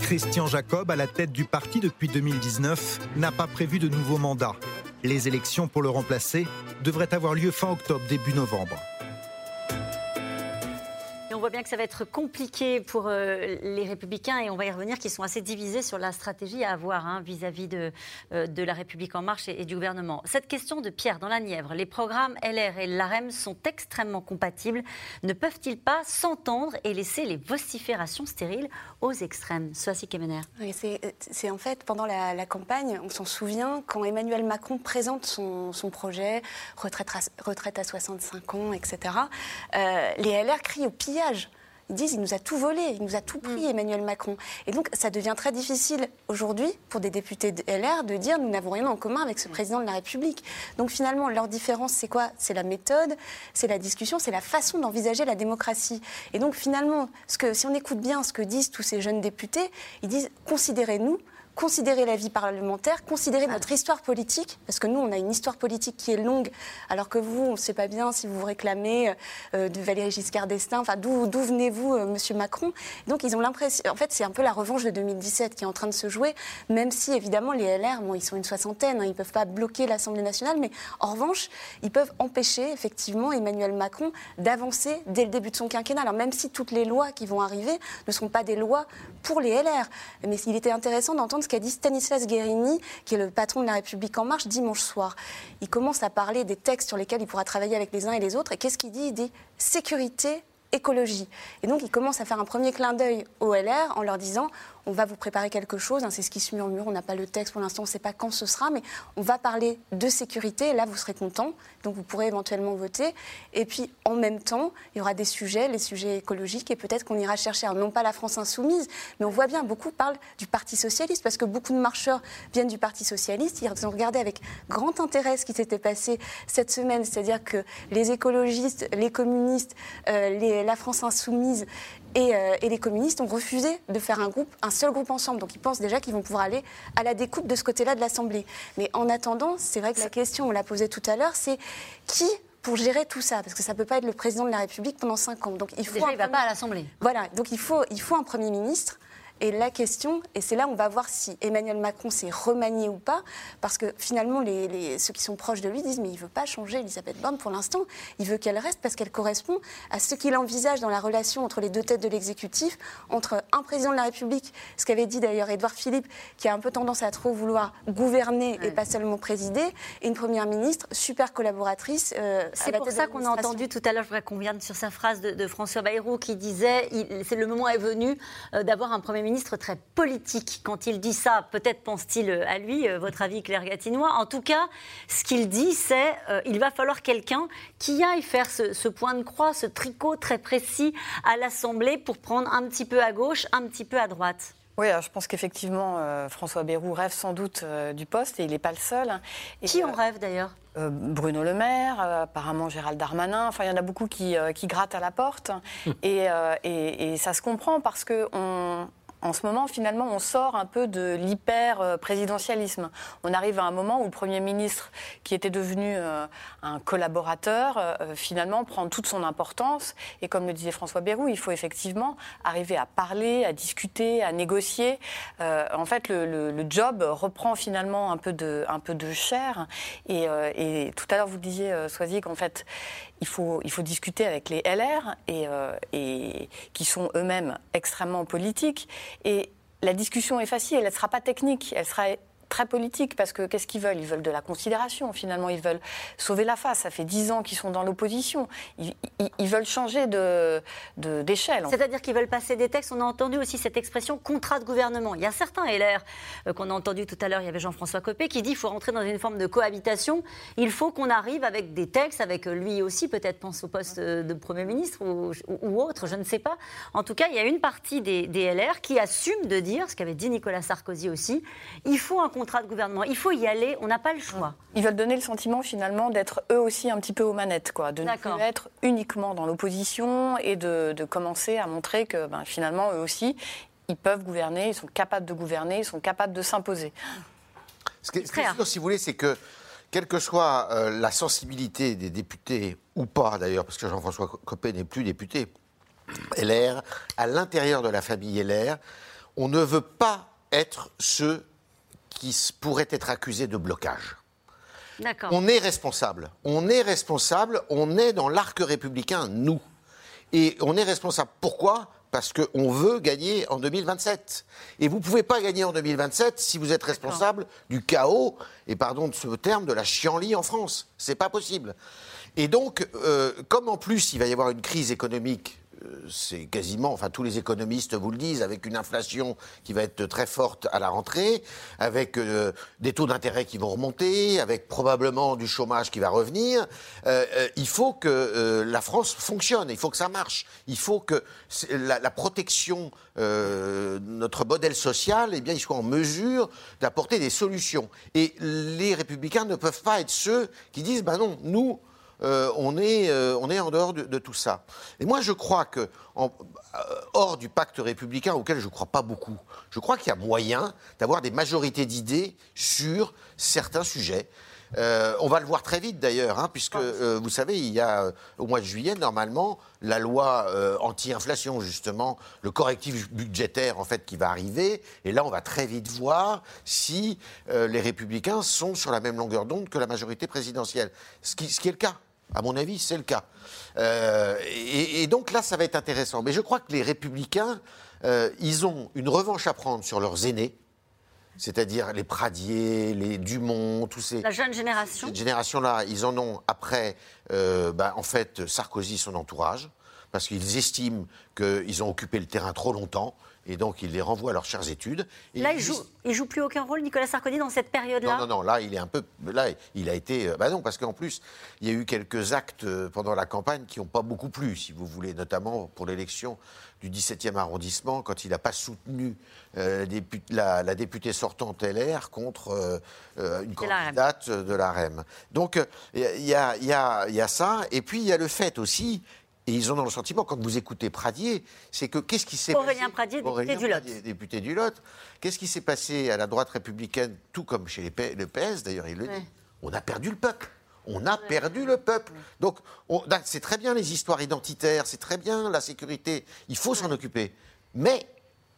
Christian Jacob, à la tête du parti depuis 2019, n'a pas prévu de nouveau mandat. Les élections pour le remplacer devraient avoir lieu fin octobre, début novembre. On voit bien que ça va être compliqué pour euh, les Républicains, et on va y revenir, qui sont assez divisés sur la stratégie à avoir hein, vis-à-vis de, euh, de la République En Marche et, et, du gouvernement. Cette question de Pierre dans la Nièvre, les programmes LR et l'AREM sont extrêmement compatibles. Ne peuvent-ils pas s'entendre et laisser les vociférations stériles aux extrêmes? Sois-y Kemener. Oui, C'est en fait, pendant la, la campagne, on s'en souvient, quand Emmanuel Macron présente son, son projet, retraite à, retraite à 65 ans, etc., euh, les LR crient au pillage. Ils disent il nous a tout volé, il nous a tout pris, Emmanuel Macron. Et donc ça devient très difficile aujourd'hui pour des députés de LR de dire nous n'avons rien en commun avec ce président de la République. Donc finalement leur différence c'est quoi? C'est la méthode, c'est la discussion, c'est la façon d'envisager la démocratie. Et donc finalement, ce que, si on écoute bien ce que disent tous ces jeunes députés, ils disent considérez-nous considérer la vie parlementaire, considérer notre histoire politique, parce que nous, on a une histoire politique qui est longue, alors que vous, on ne sait pas bien si vous vous réclamez euh, de Valéry Giscard d'Estaing, enfin, d'où venez-vous, euh, Monsieur Macron? Donc, ils ont l'impression, en fait, c'est un peu la revanche de 2017 qui est en train de se jouer, même si, évidemment, les LR, bon, ils sont une soixantaine, hein, ils ne peuvent pas bloquer l'Assemblée nationale, mais en revanche, ils peuvent empêcher, effectivement, Emmanuel Macron d'avancer dès le début de son quinquennat. Alors, même si toutes les lois qui vont arriver ne sont pas des lois pour les LR, mais il était intéressant d'entendre qu'a dit Stanislas Guérini, qui est le patron de la République En Marche, dimanche soir. Il commence à parler des textes sur lesquels il pourra travailler avec les uns et les autres. Et qu'est-ce qu'il dit? Il dit sécurité, écologie. Et donc il commence à faire un premier clin d'œil au LR en leur disant on va vous préparer quelque chose, hein, c'est ce qui se murmure, on n'a pas le texte pour l'instant, on ne sait pas quand ce sera, mais on va parler de sécurité, là vous serez content, donc vous pourrez éventuellement voter. Et puis en même temps, il y aura des sujets, les sujets écologiques, et peut-être qu'on ira chercher, non pas la France insoumise, mais on voit bien, beaucoup parlent du Parti Socialiste, parce que beaucoup de marcheurs viennent du Parti Socialiste, ils ont regardé avec grand intérêt ce qui s'était passé cette semaine, c'est-à-dire que les écologistes, les communistes, euh, la France insoumise et, euh, et, les communistes ont refusé de faire un groupe, un seul groupe ensemble. Donc ils pensent déjà qu'ils vont pouvoir aller à la découpe de ce côté-là de l'Assemblée. Mais en attendant, c'est vrai que la question, on l'a posée tout à l'heure, c'est qui pour gérer tout ça, parce que ça ne peut pas être le président de la République pendant cinq ans. Donc il faut déjà, il ne va pas à l'Assemblée. Voilà, donc il faut, il faut un Premier ministre. Et la question, et c'est là où on va voir si Emmanuel Macron s'est remanié ou pas, parce que finalement, les, les, ceux qui sont proches de lui disent mais il ne veut pas changer Elisabeth Borne pour l'instant, il veut qu'elle reste parce qu'elle correspond à ce qu'il envisage dans la relation entre les deux têtes de l'exécutif, entre un président de la République, ce qu'avait dit d'ailleurs Édouard Philippe, qui a un peu tendance à trop vouloir gouverner ouais. et pas seulement présider, et une première ministre super collaboratrice. Euh, c'est pour ça qu'on a entendu tout à l'heure, je voudrais qu'on vienne sur sa phrase de, de François Bayrou qui disait c'est le moment est venu euh, d'avoir un premier ministre très politique. Quand il dit ça, peut-être pense-t-il à lui, euh, votre avis Claire Gatinois. En tout cas, ce qu'il dit, c'est euh, il va falloir quelqu'un qui aille faire ce, ce, point de croix, ce tricot très précis à l'Assemblée pour prendre un petit peu à gauche, un petit peu à droite. Oui, je pense qu'effectivement, euh, François Bayrou rêve sans doute euh, du poste et il n'est pas le seul. Et, qui en rêve d'ailleurs? euh, Bruno Le Maire, apparemment Gérald Darmanin. Enfin, il y en a beaucoup qui, qui grattent à la porte. et, et, et, ça se comprend parce que on, en ce moment, finalement, on sort un peu de l'hyper-présidentialisme. On arrive à un moment où le Premier ministre, qui était devenu euh, un collaborateur, euh, finalement prend toute son importance. Et comme le disait François Bayrou, il faut effectivement arriver à parler, à discuter, à négocier. Euh, en fait, le, job reprend finalement un peu de, chair. Et, tout à l'heure, vous disiez, Soisy, qu'en fait, il faut, il faut discuter avec les LR, euh, et qui sont eux-mêmes extrêmement politiques. Et la discussion est facile, elle ne sera pas technique, elle sera très politique parce que qu'est-ce qu'ils veulent? Ils veulent de la considération finalement, ils veulent sauver la face. Ça fait dix ans qu'ils sont dans l'opposition. Ils, ils- ils veulent changer de- de- d'échelle. en fait. C'est-à-dire qu'ils veulent passer des textes. On a entendu aussi cette expression contrat de gouvernement. Il y a certains LR euh, qu'on a entendu tout à l'heure, il y avait Jean-François Copé, qui dit qu'il faut rentrer dans une forme de cohabitation. Il faut qu'on arrive avec des textes, avec lui aussi, peut-être pense au poste euh, de Premier ministre ou, ou- ou autre, je ne sais pas. En tout cas, il y a une partie des, des LR qui assume de dire, ce qu'avait dit Nicolas Sarkozy aussi, il faut un contrat de gouvernement, il faut y aller, on n'a pas le choix. Ils veulent donner le sentiment finalement d'être eux aussi un petit peu aux manettes, quoi, de ne plus être uniquement dans l'opposition et de, de commencer à montrer que ben, finalement eux aussi, ils peuvent gouverner, ils sont capables de gouverner, ils sont capables de s'imposer. Ce qui est, ce qui est sûr, si vous voulez, c'est que, quelle que soit euh, la sensibilité des députés, ou pas d'ailleurs, parce que Jean-François Copé n'est plus député, LR, à l'intérieur de la famille LR, on ne veut pas être ceux qui pourraient être accusés de blocage. On est responsable. On est responsable. On est dans l'arc républicain, nous. Et on est responsable. Pourquoi? Parce qu'on veut gagner en 2027. Et vous ne pouvez pas gagner en 2027 si vous êtes responsable du chaos, et pardon de ce terme, de la chienlit en France. C'est pas possible. Et donc, euh, comme en plus il va y avoir une crise économique, c'est quasiment, enfin tous les économistes vous le disent, avec une inflation qui va être très forte à la rentrée, avec euh, des taux d'intérêt qui vont remonter, avec probablement du chômage qui va revenir, euh, euh, il faut que euh, la France fonctionne, il faut que ça marche, il faut que la, la protection, euh, notre modèle social, eh bien, il soit en mesure d'apporter des solutions. Et les républicains ne peuvent pas être ceux qui disent, ben non, nous, euh, on, est, euh, on est en dehors de, de tout ça. Et moi, je crois que, en- euh, hors du pacte républicain, auquel je ne crois pas beaucoup, je crois qu'il y a moyen d'avoir des majorités d'idées sur certains sujets. Euh, on va le voir très vite d'ailleurs, hein, puisque euh, vous savez, il y a euh, au mois de juillet, normalement, la loi anti-inflation, justement, le correctif budgétaire, en fait, qui va arriver. Et là, on va très vite voir si les républicains sont sur la même longueur d'onde que la majorité présidentielle. Ce qui, ce qui est le cas. À mon avis, c'est le cas. Euh, et, et donc là, ça va être intéressant. Mais je crois que les républicains, euh, ils ont une revanche à prendre sur leurs aînés, c'est-à-dire les Pradier, les Dumont, tous ces, La jeune génération. cette génération-là, ils en ont après, euh, bah, en fait, Sarkozy, son entourage, parce qu'ils estiment qu'ils ont occupé le terrain trop longtemps, et donc ils les renvoient à leurs chères études. Et Là, il joue, il joue plus aucun rôle, Nicolas Sarkozy, dans cette période-là non, non, non, là, il est un peu. Là, il a été. Bah non, parce qu'en plus, il y a eu quelques actes euh, pendant la campagne qui n'ont pas beaucoup plu, si vous voulez, notamment pour l'élection du 17e arrondissement, quand il n'a pas soutenu euh, la, dépu- la- la députée sortante LR contre euh, une la candidate de la REM. Donc, il y, a, il y a- il y a ça. Et puis, il y a le fait aussi. Et ils ont dans le sentiment, quand vous écoutez Pradier, c'est que qu'est-ce qui s'est passé Aurélien Pradier, député du Lot. Pradier, député du Lot. Qu'est-ce qui s'est passé à la droite républicaine, tout comme chez les P- le PS, d'ailleurs, il le Ouais. dit On a perdu le peuple. On a perdu le peuple. Donc, on- c'est très bien les histoires identitaires, c'est très bien la sécurité. Il faut s'en occuper. Mais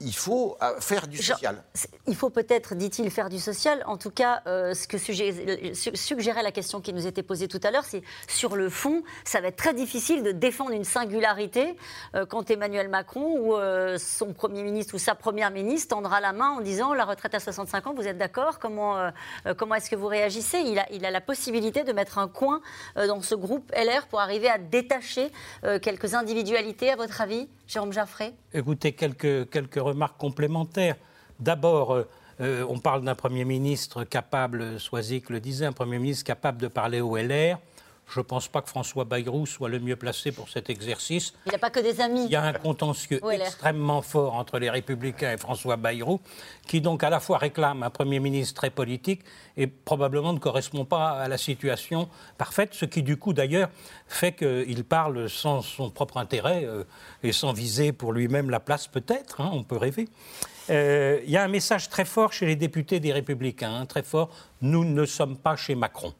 il faut euh, faire du social. Il faut peut-être, dit-il, faire du social. En tout cas, euh, ce que suggé- su- suggérait la question qui nous était posée tout à l'heure, c'est sur le fond, ça va être très difficile de défendre une singularité euh, quand Emmanuel Macron ou euh, son Premier ministre ou sa Première ministre tendra la main en disant la retraite à 65 ans, vous êtes d'accord? Comment, comment est-ce que vous réagissez? Il a, il a la possibilité de mettre un coin dans ce groupe LR pour arriver à détacher quelques individualités, à votre avis, Jérôme Jaffré? Écoutez, quelques, remarques complémentaires. D'abord, euh, euh, on parle d'un Premier ministre capable, Soisic le disait, un Premier ministre capable de parler au LR. Je ne pense pas que François Bayrou soit le mieux placé pour cet exercice. Il n'a pas que des amis. Il y a un contentieux extrêmement fort entre les Républicains et François Bayrou, qui donc à la fois réclame un Premier ministre très politique et probablement ne correspond pas à la situation parfaite, ce qui du coup d'ailleurs fait qu'il parle sans son propre intérêt euh, et sans viser pour lui-même la place peut-être, hein, on peut rêver. Euh, Il y a un message très fort chez les députés des Républicains, hein, très fort, nous ne sommes pas chez Macron.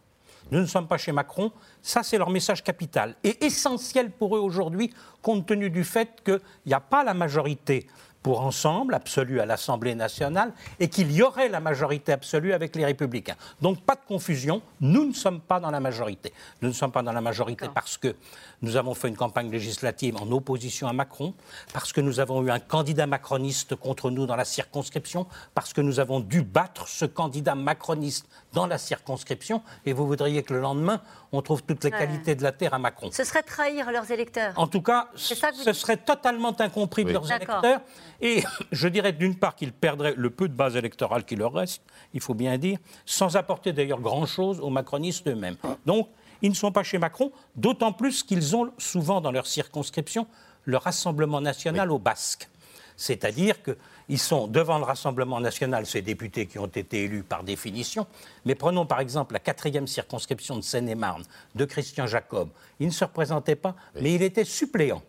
Nous ne sommes pas chez Macron. Ça, c'est leur message capital et essentiel pour eux aujourd'hui, compte tenu du fait qu'il n'y a pas la majorité pour ensemble absolu à l'Assemblée nationale et qu'il y aurait la majorité absolue avec les républicains. Donc pas de confusion, nous ne sommes pas dans la majorité. Nous ne sommes pas dans la majorité parce que nous avons fait une campagne législative en opposition à Macron, parce que nous avons eu un candidat macroniste contre nous dans la circonscription, parce que nous avons dû battre ce candidat macroniste dans la circonscription, et vous voudriez que le lendemain, on trouve toutes les Ouais. qualités de la terre à Macron. Ce serait trahir leurs électeurs. En tout cas, ça que ce dites. serait totalement incompris de leurs électeurs. Et je dirais d'une part qu'ils perdraient le peu de base électorale qui leur reste, il faut bien dire, sans apporter d'ailleurs grand-chose aux macronistes eux-mêmes. Donc, ils ne sont pas chez Macron, d'autant plus qu'ils ont souvent dans leur circonscription le Rassemblement national au Basque. C'est-à-dire qu'ils sont devant le Rassemblement national, ces députés qui ont été élus par définition. Mais prenons par exemple la quatrième circonscription de Seine-et-Marne de Christian Jacob. Il ne se représentait pas, mais il était suppléant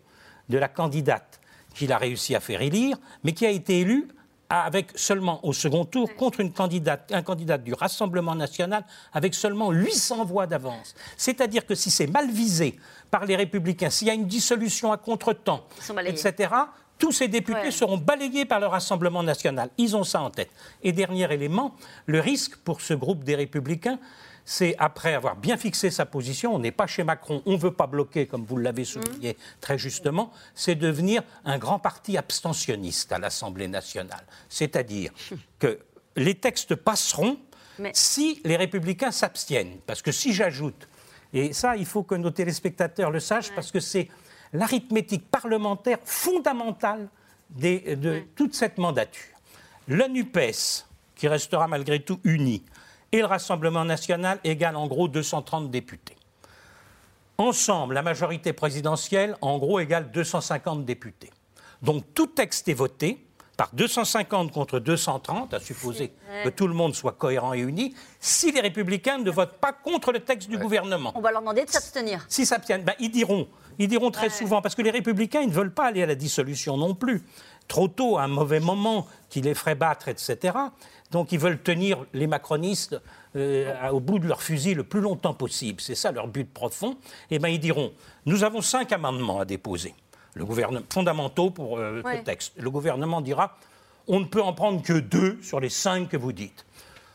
de la candidate qu'il a réussi à faire élire, mais qui a été élue avec seulement au second tour contre une candidate, un candidat du Rassemblement national avec seulement 800 voix d'avance. C'est-à-dire que si c'est mal visé par les républicains, s'il y a une dissolution à contretemps, Ils etc., tous ces députés Ouais. seront balayés par le Rassemblement national. Ils ont ça en tête. Et dernier élément, le risque pour ce groupe des républicains, c'est après avoir bien fixé sa position, on n'est pas chez Macron, on ne veut pas bloquer, comme vous l'avez souligné très justement, c'est devenir un grand parti abstentionniste à l'Assemblée nationale. C'est-à-dire *laughs* que les textes passeront Mais- si les républicains s'abstiennent. Parce que si j'ajoute, et ça, il faut que nos téléspectateurs le sachent, parce que c'est l'arithmétique parlementaire fondamentale des- de toute cette mandature. Le NUPES, qui restera malgré tout uni, et le Rassemblement national égale en gros 230 députés. Ensemble, la majorité présidentielle, en gros, égale 250 députés. Donc tout texte est voté par 250 contre 230, à supposer *laughs* Ouais. que tout le monde soit cohérent et uni, si les républicains ne votent pas contre le texte du gouvernement. On va leur demander de s'abstenir. S'ils s'abstiennent, ben, ils diront, ils diront très souvent, parce que les républicains, ils ne veulent pas aller à la dissolution non plus. Trop tôt, à un mauvais moment, qui les ferait battre, etc. Donc ils veulent tenir les macronistes euh, au bout de leur fusil le plus longtemps possible. C'est ça leur but profond. Et ben ils diront, nous avons cinq amendements à déposer, le gouvernement, fondamentaux pour euh, Ouais. le texte. Le gouvernement dira, on ne peut en prendre que deux sur les cinq que vous dites.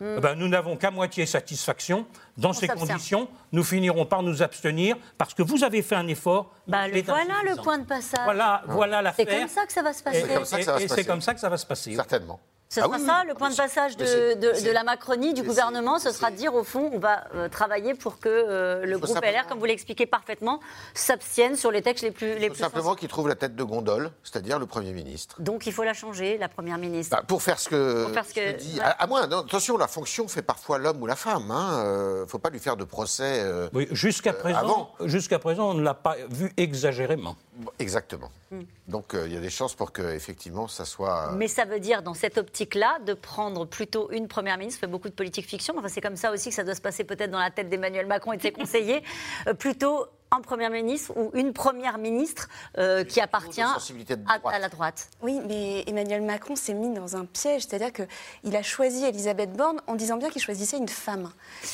Hmm. Eh ben, nous n'avons qu'à moitié satisfaction. Dans ces conditions, nous finirons par nous abstenir parce que vous avez fait un effort. mais Bah, le voilà le point de passage. Voilà, voilà C'est l'affaire. comme ça que ça va se Et, passer. comme ça que ça va se et c'est passer. comme ça que ça va se passer. Certainement. Ce Ah sera oui, ça, oui. le point de passage de, la Macronie, du gouvernement, ce sera de dire, au fond, on va euh, travailler pour que euh, le groupe simplement- LR, comme vous l'expliquez parparfaitement, s'abstienne sur les textes les plus, les plus simplement qu'il trouve la tête de gondole, c'est-à-dire le Premier ministre. Donc il faut la changer, la Première ministre. Bah, pour faire ce que, Pour faire ce que- ouais. À, à moins, non, attention, la fonction fait parfois l'homme ou la femme. Il ne faut pas lui faire de procès. euh, Oui, jusqu'à euh, présent, jusqu'à présent, on ne l'a pas vu exagérément. Exactement. Hmm. Donc euh, il y a des chances pour que effectivement ça soit. Mais ça veut dire, dans cette optique-là, de prendre plutôt une première ministre, fait beaucoup de politique fiction, mais enfin, c'est comme ça aussi que ça doit se passer peut-être dans la tête d'Emmanuel Macron et de ses *laughs* conseillers, euh, plutôt un premier ministre ou une première ministre euh, qui appartient à, sensibilité de à la droite. Oui, mais Emmanuel Macron s'est mis dans un piège, c'est-à-dire qu'il a choisi Elisabeth Borne en disant bien qu'il choisissait une femme.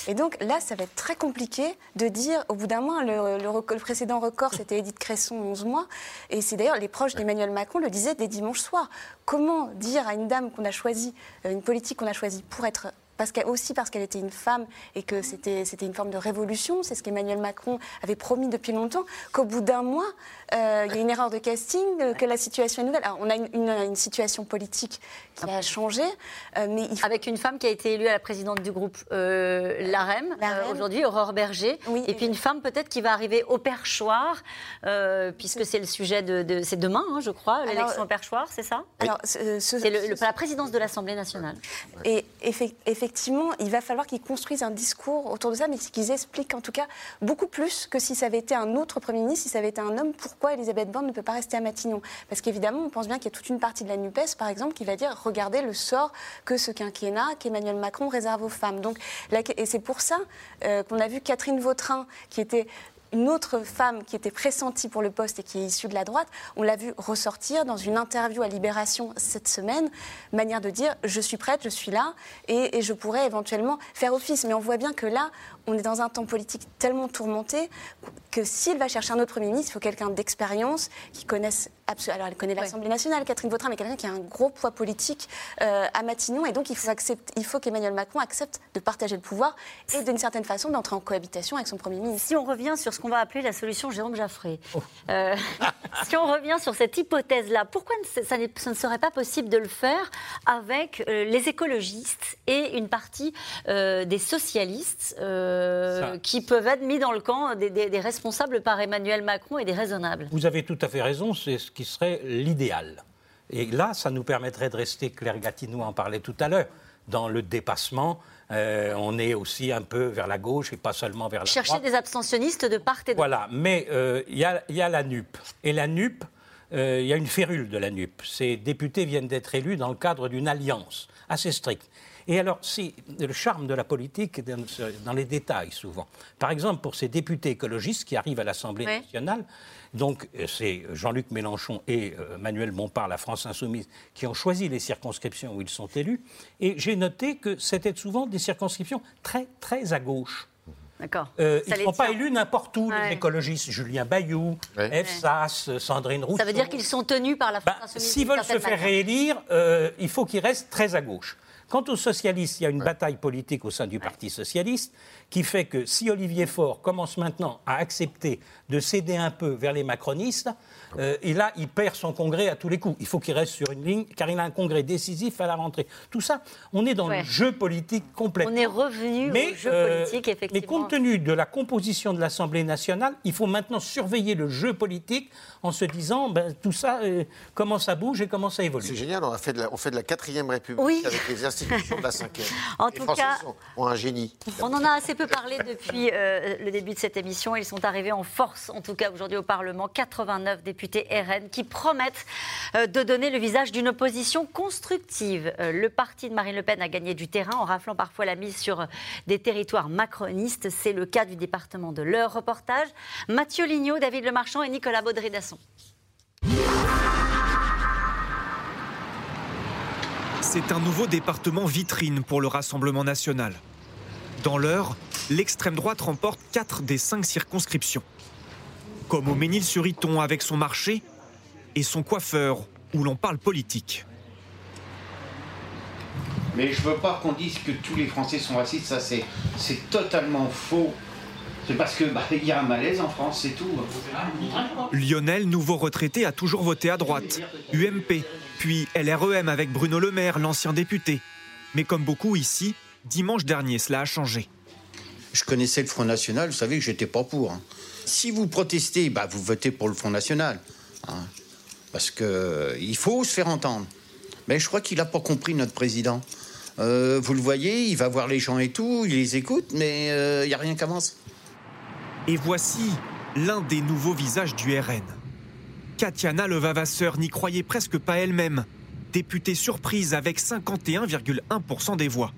Et donc là, ça va être très compliqué de dire, au bout d'un mois, le, le record- le précédent record, c'était Edith Cresson, 11 mois, et c'est d'ailleurs les proches d'Emmanuel Macron le disaient dès dimanche soir. Comment dire à une dame qu'on a choisie, euh, une politique qu'on a choisie pour être parce qu'elle- aussi parce qu'elle était une femme et que c'était c'était une forme de révolution, c'est ce qu'Emmanuel Macron avait promis depuis longtemps, qu'au bout d'un mois, euh, il y a une erreur de casting, euh, que la situation est nouvelle. Alors, on a une, une- une situation politique qui a changé, euh, mais il faut- Avec une femme qui a été élue à la présidente du groupe euh, l'AREM, aujourd'hui, Aurore Berger. et puis une femme peut-être qui va arriver au perchoir, puisque c'est le sujet de. de- c'est demain, hein, je crois, l'élection au perchoir, c'est ça? Alors, ce- ce- C'est la présidence de l'Assemblée nationale. Et effe- effectivement, il va falloir qu'ils construisent un discours autour de ça, mais qu'ils expliquent en tout cas beaucoup plus que si ça avait été un autre Premier ministre, si ça avait été un homme, pourquoi Elisabeth Borne ne peut pas rester à Matignon? Parce qu'évidemment, on pense bien qu'il y a toute une partie de la NUPES, par exemple, qui va dire regardez le sort que ce quinquennat, qu'Emmanuel Macron réserve aux femmes. Et c'est pour ça euh, qu'on a vu Catherine Vautrin, qui était une autre femme qui était pressentie pour le poste et qui est issue de la droite, on l'a vu ressortir dans une interview à Libération cette semaine, manière de dire je suis prête, je suis là et, et je pourrais éventuellement faire office. Mais on voit bien que là, on est dans un temps politique tellement tourmenté que s'il va chercher un autre Premier ministre, il faut quelqu'un d'expérience, qui connaisse alors, elle connaît l'Assemblée nationale, Catherine Vautrin, mais quelqu'un qui a un gros poids politique euh, à Matignon. Et donc, il faut, il faut qu'Emmanuel Macron accepte de partager le pouvoir et, d'une certaine façon, d'entrer en cohabitation avec son Premier ministre. Si on revient sur ce qu'on va appeler la solution Jérôme Jaffré, oh. euh, *laughs* si on revient sur cette hypothèse-là, pourquoi ça, ne serait pas possible de le faire avec euh, les écologistes et une partie des socialistes qui peuvent être mis dans le camp des, des responsables par Emmanuel Macron et des raisonnables Vous avez tout à fait raison, c'est ce qui serait l'idéal. Et là, ça nous permettrait de rester, Claire Gatineau en parlait tout à l'heure, dans le dépassement. Euh, on est aussi un peu vers la gauche et pas seulement vers la Chercher droite. Chercher des abstentionnistes de part et d'autre. Voilà, mais euh, il y, a la NUP. Et la NUP, euh, il y a une férule de la NUP. Ces députés viennent d'être élus dans le cadre d'une alliance assez stricte. Et alors, c'est le charme de la politique dans, les détails souvent. Par exemple, pour ces députés écologistes qui arrivent à l'Assemblée nationale, donc euh, c'est Jean-Luc Mélenchon et euh, Manuel Bompard, la France insoumise, qui ont choisi les circonscriptions où ils sont élus. Et j'ai noté que c'était souvent des circonscriptions très, très à gauche. D'accord. Euh, ils ne sont pas élus n'importe où, les écologistes. Julien Bayou, ouais. F. Sandrine Rousseau. Ça veut dire qu'ils sont tenus par la France bah, insoumise S'ils veulent se faire réélire, il faut qu'ils restent très à gauche. Quant aux socialistes, il y a une bataille politique au sein du Parti socialiste qui fait que si Olivier Faure commence maintenant à accepter de céder un peu vers les macronistes, euh, et là, il perd son congrès à tous les coups. Il faut qu'il reste sur une ligne, car il a un congrès décisif à la rentrée. Tout ça, on est dans le jeu politique complètement. On est revenu au jeu euh, politique, effectivement. Mais compte tenu de la composition de l'Assemblée nationale, il faut maintenant surveiller le jeu politique en se disant, ben, tout ça, euh, comment ça bouge et comment ça évolue. C'est génial, on, a fait de la, on fait de la quatrième République avec les institutions de la cinquième. *laughs* en les tout Français cas, ont un génie. On en a assez peu parlé depuis euh, le début de cette émission. Ils sont arrivés en force, en tout cas aujourd'hui au Parlement, 89 députés RN qui promettent euh, de donner le visage d'une opposition constructive. Euh, le parti de Marine Le Pen a gagné du terrain en raflant parfois la mise sur des territoires macronistes. C'est le cas du département de leur reportage. Mathieu Lignot, David Lemarchand et Nicolas Baudry-Dasson. C'est un nouveau département vitrine pour le Rassemblement national. Dans l'heure, l'extrême droite remporte 4 des 5 circonscriptions. Comme au Ménil-sur-Iton avec son marché et son coiffeur où l'on parle politique. Mais je veux pas qu'on dise que tous les Français sont racistes, ça c'est, totalement faux. C'est parce qu'il bah, y a un malaise en France, c'est tout. Lionel, nouveau retraité, a toujours voté à droite. UMP, puis LREM avec Bruno Le Maire, l'ancien député. Mais comme beaucoup ici, dimanche dernier, cela a changé. Je connaissais le Front National, vous savez que j'étais pas pour. Hein. Si vous protestez, bah, vous votez pour le Front National. Hein. parce qu'il euh, faut se faire entendre. Mais je crois qu'il n'a pas compris notre président. Euh, vous le voyez, il va voir les gens et tout, il les écoute, mais il euh, n'y a rien qui avance. Et voici l'un des nouveaux visages du RN. Katiana Levavasseur n'y croyait presque pas elle-même. Députée surprise avec 51,1% des voix.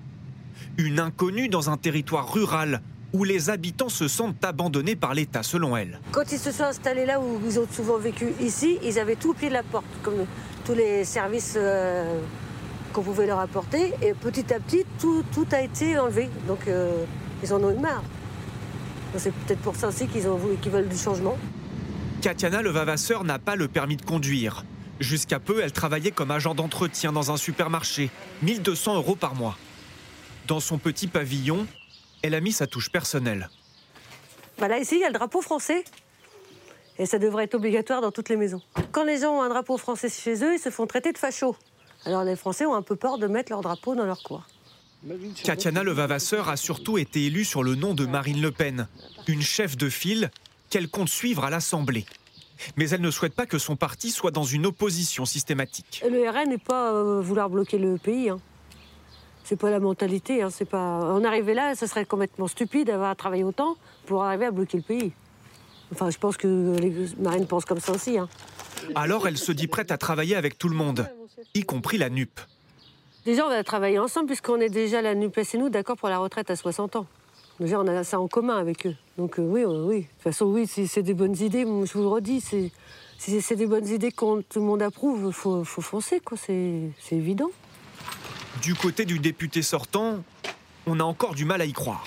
Une inconnue dans un territoire rural où les habitants se sentent abandonnés par l'État, selon elle. Quand ils se sont installés là où ils ont souvent vécu ici, ils avaient tout au pied de la porte, comme tous les services euh, qu'on pouvait leur apporter. Et petit à petit, tout, a été enlevé. Donc euh, ils en ont eu marre. C'est peut-être pour ça aussi qu'ils qu'ils veulent du changement. Katiana Levavasseur n'a pas le permis de conduire. Jusqu'à peu, elle travaillait comme agent d'entretien dans un supermarché. 1200 euros par mois. Dans son petit pavillon, elle a mis sa touche personnelle. Voilà, ici, il y a le drapeau français. Et ça devrait être obligatoire dans toutes les maisons. Quand les gens ont un drapeau français chez eux, ils se font traiter de fachos. Alors les Français ont un peu peur de mettre leur drapeau dans leur coin. Katiana Levavasseur a surtout été élue sur le nom de Marine Le Pen, une chef de file qu'elle compte suivre à l'Assemblée. Mais elle ne souhaite pas que son parti soit dans une opposition systématique. Le RN n'est pas euh, vouloir bloquer le pays. Hein c'est pas la mentalité. Hein, c'est pas. En arriver là, ce serait complètement stupide d'avoir travaillé autant pour arriver à bloquer le pays. Enfin, je pense que les marines pensent comme ça aussi. Hein. Alors, elle se dit prête à travailler avec tout le monde, y compris la NUP. Déjà, on va travailler ensemble puisqu'on est déjà la NUP et nous d'accord pour la retraite à 60 ans. Déjà, on a ça en commun avec eux. Donc euh, oui, oui. De toute façon, oui, c'est des bonnes idées. Je vous le redis, si c'est des bonnes idées que tout le monde approuve, il faut, faut foncer, quoi. C'est évident. Du côté du député sortant, on a encore du mal à y croire.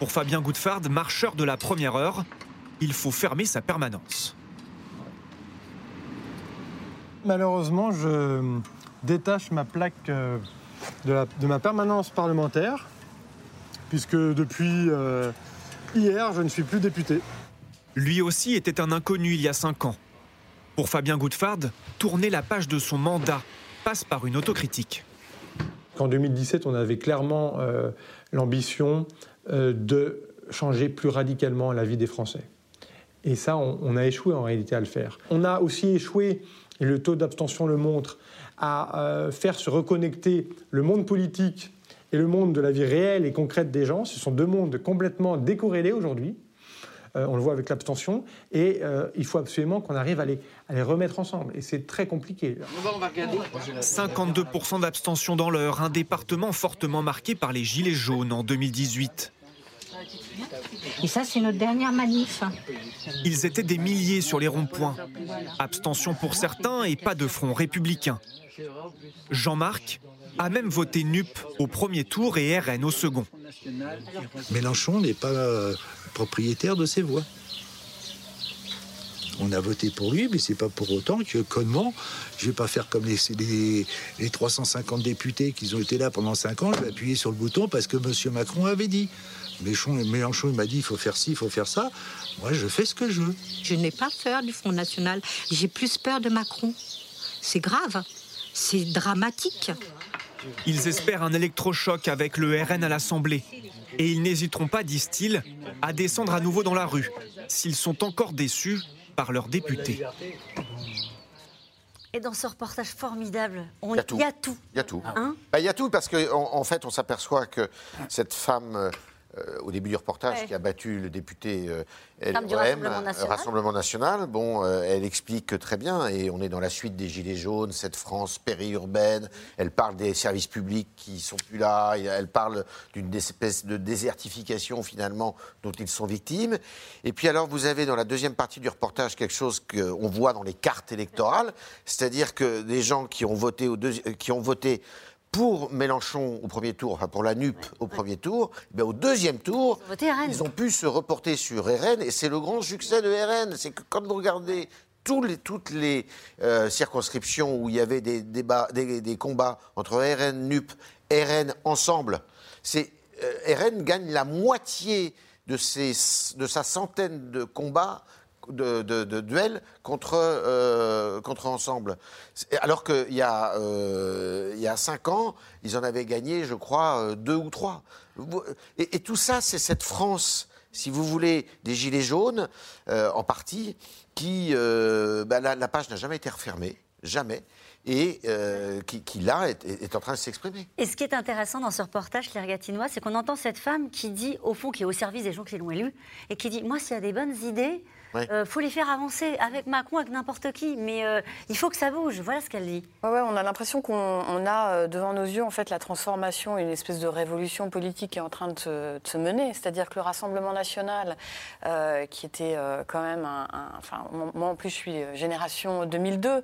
Pour Fabien Goudfard, marcheur de la première heure, il faut fermer sa permanence. Malheureusement, je détache ma plaque euh, de, la- de ma permanence parlementaire, puisque depuis euh, hier, je ne suis plus député. Lui aussi était un inconnu il y a cinq ans. Pour Fabien Goudfard, tourner la page de son mandat passe par une autocritique. En 2017, on avait clairement euh, l'ambition euh, de changer plus radicalement la vie des Français. Et ça, on, on a échoué en réalité à le faire. On a aussi échoué, et le taux d'abstention le montre, à euh, faire se reconnecter le monde politique et le monde de la vie réelle et concrète des gens. Ce sont deux mondes complètement décorrélés aujourd'hui. Euh, on le voit avec l'abstention. Et euh, il faut absolument qu'on arrive à les, à les remettre ensemble. Et c'est très compliqué. 52% d'abstention dans l'heure, un département fortement marqué par les Gilets jaunes en 2018. Et ça, c'est notre dernière manif. Ils étaient des milliers sur les ronds-points. Abstention pour certains et pas de front républicain. Jean-Marc a même voté NUP au premier tour et RN au second. Mélenchon n'est pas euh, propriétaire de ses voix. On a voté pour lui, mais c'est pas pour autant que connement, je vais pas faire comme les, les, les 350 députés qui ont été là pendant 5 ans, je vais appuyer sur le bouton parce que M. Macron avait dit. Mélenchon, Mélenchon il m'a dit il faut faire ci, il faut faire ça. Moi, je fais ce que je veux. Je n'ai pas peur du Front National. J'ai plus peur de Macron. C'est grave. C'est dramatique. Ils espèrent un électrochoc avec le RN à l'Assemblée. Et ils n'hésiteront pas, disent-ils, à descendre à nouveau dans la rue, s'ils sont encore déçus par leurs députés. Et dans ce reportage formidable, on- Il y a tout. il y a tout. Il y a tout. Hein Bah, il y a tout parce qu'en en, fait, on s'aperçoit que cette femme, euh, au début du reportage, Ouais. qui a battu le député euh, LREM, Rassemblement national. euh, Rassemblement national, bon, euh, elle explique très bien, et on est dans la suite des Gilets jaunes, cette France périurbaine, elle parle des services publics qui sont plus là, elle parle d'une espèce de désertification finalement dont ils sont victimes. Et puis alors, vous avez dans la deuxième partie du reportage quelque chose qu'on voit dans les cartes électorales, c'est-à-dire que des gens qui ont voté, au qui ont voté pour Mélenchon au premier tour, enfin pour la NUP au premier tour, eh bien, au deuxième tour, Ils ont ils ont pu se reporter sur RN et c'est le grand succès de RN. C'est que quand vous regardez tous les- toutes les euh, circonscriptions où il y avait des, débats, des, des combats entre RN, NUP, RN ensemble, c'est euh, RN gagne la moitié de, ses, de sa centaine de combats de, de- de duels contre, euh, contre Ensemble. Alors qu'il y, a, euh, y a cinq ans, ils en avaient gagné, je crois, euh, deux ou trois. Et, tout ça, c'est cette France, si vous voulez, des Gilets jaunes, en partie, qui... bah, la, page n'a jamais été refermée, jamais, et qui, là, est, est en train de s'exprimer. Et ce qui est intéressant dans ce reportage, Claire Gatinois, c'est qu'on entend cette femme qui dit, au fond, qui est au service des gens qui l'ont élue, et qui dit Moi, s'il y a des bonnes idées, il Ouais. faut les faire avancer avec Macron, avec n'importe qui, mais euh, il faut que ça bouge. Voilà ce qu'elle dit. Ouais, ouais, on a l'impression qu'on on a euh, devant nos yeux en fait la transformation, une espèce de révolution politique qui est en train de se, de se mener. C'est-à-dire que le Rassemblement national, euh, qui était euh, quand même un, un- enfin moi en plus je suis euh, génération 2002,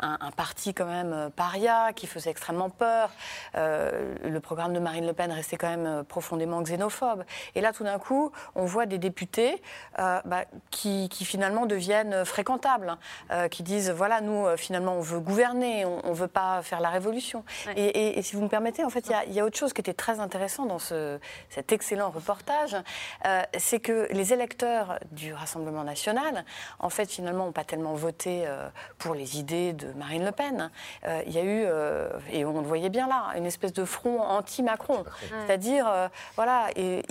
un, un parti quand même euh, paria qui faisait extrêmement peur. Euh, le programme de Marine Le Pen restait quand même euh, profondément xénophobe. Et là tout d'un coup, on voit des députés euh, bah, qui, qui finalement deviennent fréquentables, hein, euh, qui disent voilà nous euh, finalement on veut gouverner, on, ne veut pas faire la révolution. Et, et- et si vous me permettez, en fait il y a- il y, a autre chose qui était très intéressant dans ce, cet excellent reportage, euh, c'est que les électeurs du Rassemblement national, en fait finalement n'ont pas tellement voté euh, pour les idées de Marine Le Pen. Euh, Il y a eu euh, et on le voyait bien là une espèce de front anti-Macron, c'est-à-dire euh, voilà et,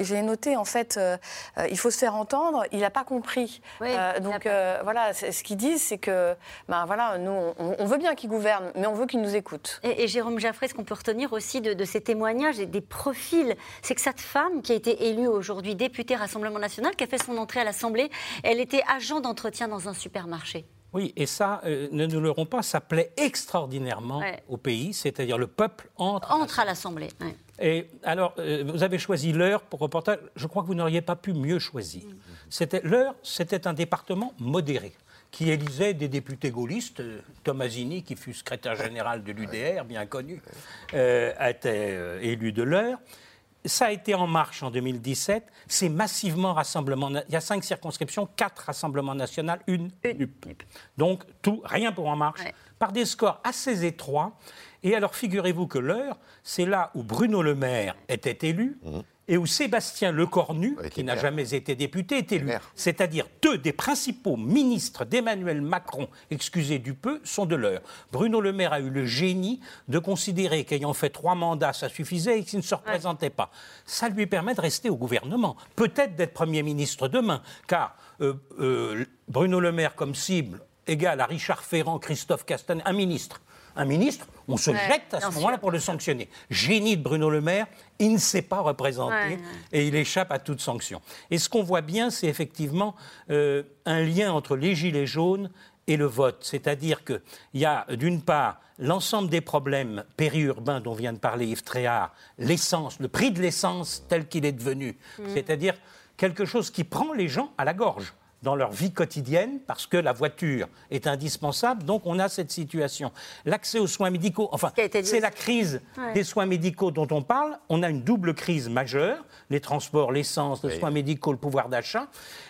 j'ai noté en fait euh, euh, il faut se faire entendre. Il n'a pas compris. Euh, donc euh, voilà, ce qu'ils disent, c'est que ben voilà, nous on, on veut bien qu'ils gouvernent, mais on veut qu'ils nous écoutent. Et, et Jérôme Jaffré, ce qu'on peut retenir aussi de, de ces témoignages et des profils, c'est que cette femme qui a été élue aujourd'hui députée Rassemblement national, qui a fait son entrée à l'Assemblée, elle était agent d'entretien dans un supermarché. Oui, et ça, euh, ne nous leurrons pas, ça plaît extraordinairement Ouais. au pays, c'est-à-dire le peuple entre. Entre à l'Assemblée. ouais. Et alors, euh, vous avez choisi l'heure pour reportage. Je crois que vous n'auriez pas pu mieux choisir. C'était l'heure, c'était un département modéré qui élisait des députés gaullistes. Euh, Tomasini, qui fut secrétaire général de l'UDR, bien connu, euh, été euh, élu de l'heure. ça a été en marche en 2017, c'est massivement rassemblement. Il y a cinq circonscriptions, quatre rassemblements nationaux, une, NUP. Donc tout, rien pour En Marche, par des scores assez étroits. Et alors figurez-vous que l'heure, c'est là où Bruno Le Maire était élu. Et où Sébastien Lecornu, qui n'a jamais été député, est élu. C'est-à-dire deux des principaux ministres d'Emmanuel Macron, excusez du peu, sont de l'heure. Bruno Le Maire a eu le génie de considérer qu'ayant fait trois mandats, ça suffisait et qu'il ne se représentait pas. Ça lui permet de rester au gouvernement, peut-être d'être Premier ministre demain, car euh, euh, Bruno Le Maire comme cible égale à Richard Ferrand, Christophe Castaner, un ministre. Un ministre, on se Ouais, jette à ce moment-là pour le sanctionner. Génie de Bruno Le Maire, il ne s'est pas représenté Ouais, ouais. et il échappe à toute sanction. Et ce qu'on voit bien, c'est effectivement euh, un lien entre les gilets jaunes et le vote. C'est-à-dire qu'il y a, d'une part, l'ensemble des problèmes périurbains dont vient de parler Yves Tréhard, l'essence, le prix de l'essence tel qu'il est devenu. Mm. C'est-à-dire quelque chose qui prend les gens à la gorge dans leur vie quotidienne parce que la voiture est indispensable. Donc on a cette situation. L'accès aux soins médicaux, enfin, c'est la crise Ouais. des soins médicaux dont on parle. On a une double crise majeure, les transports, l'essence, les soins médicaux, le pouvoir d'achat.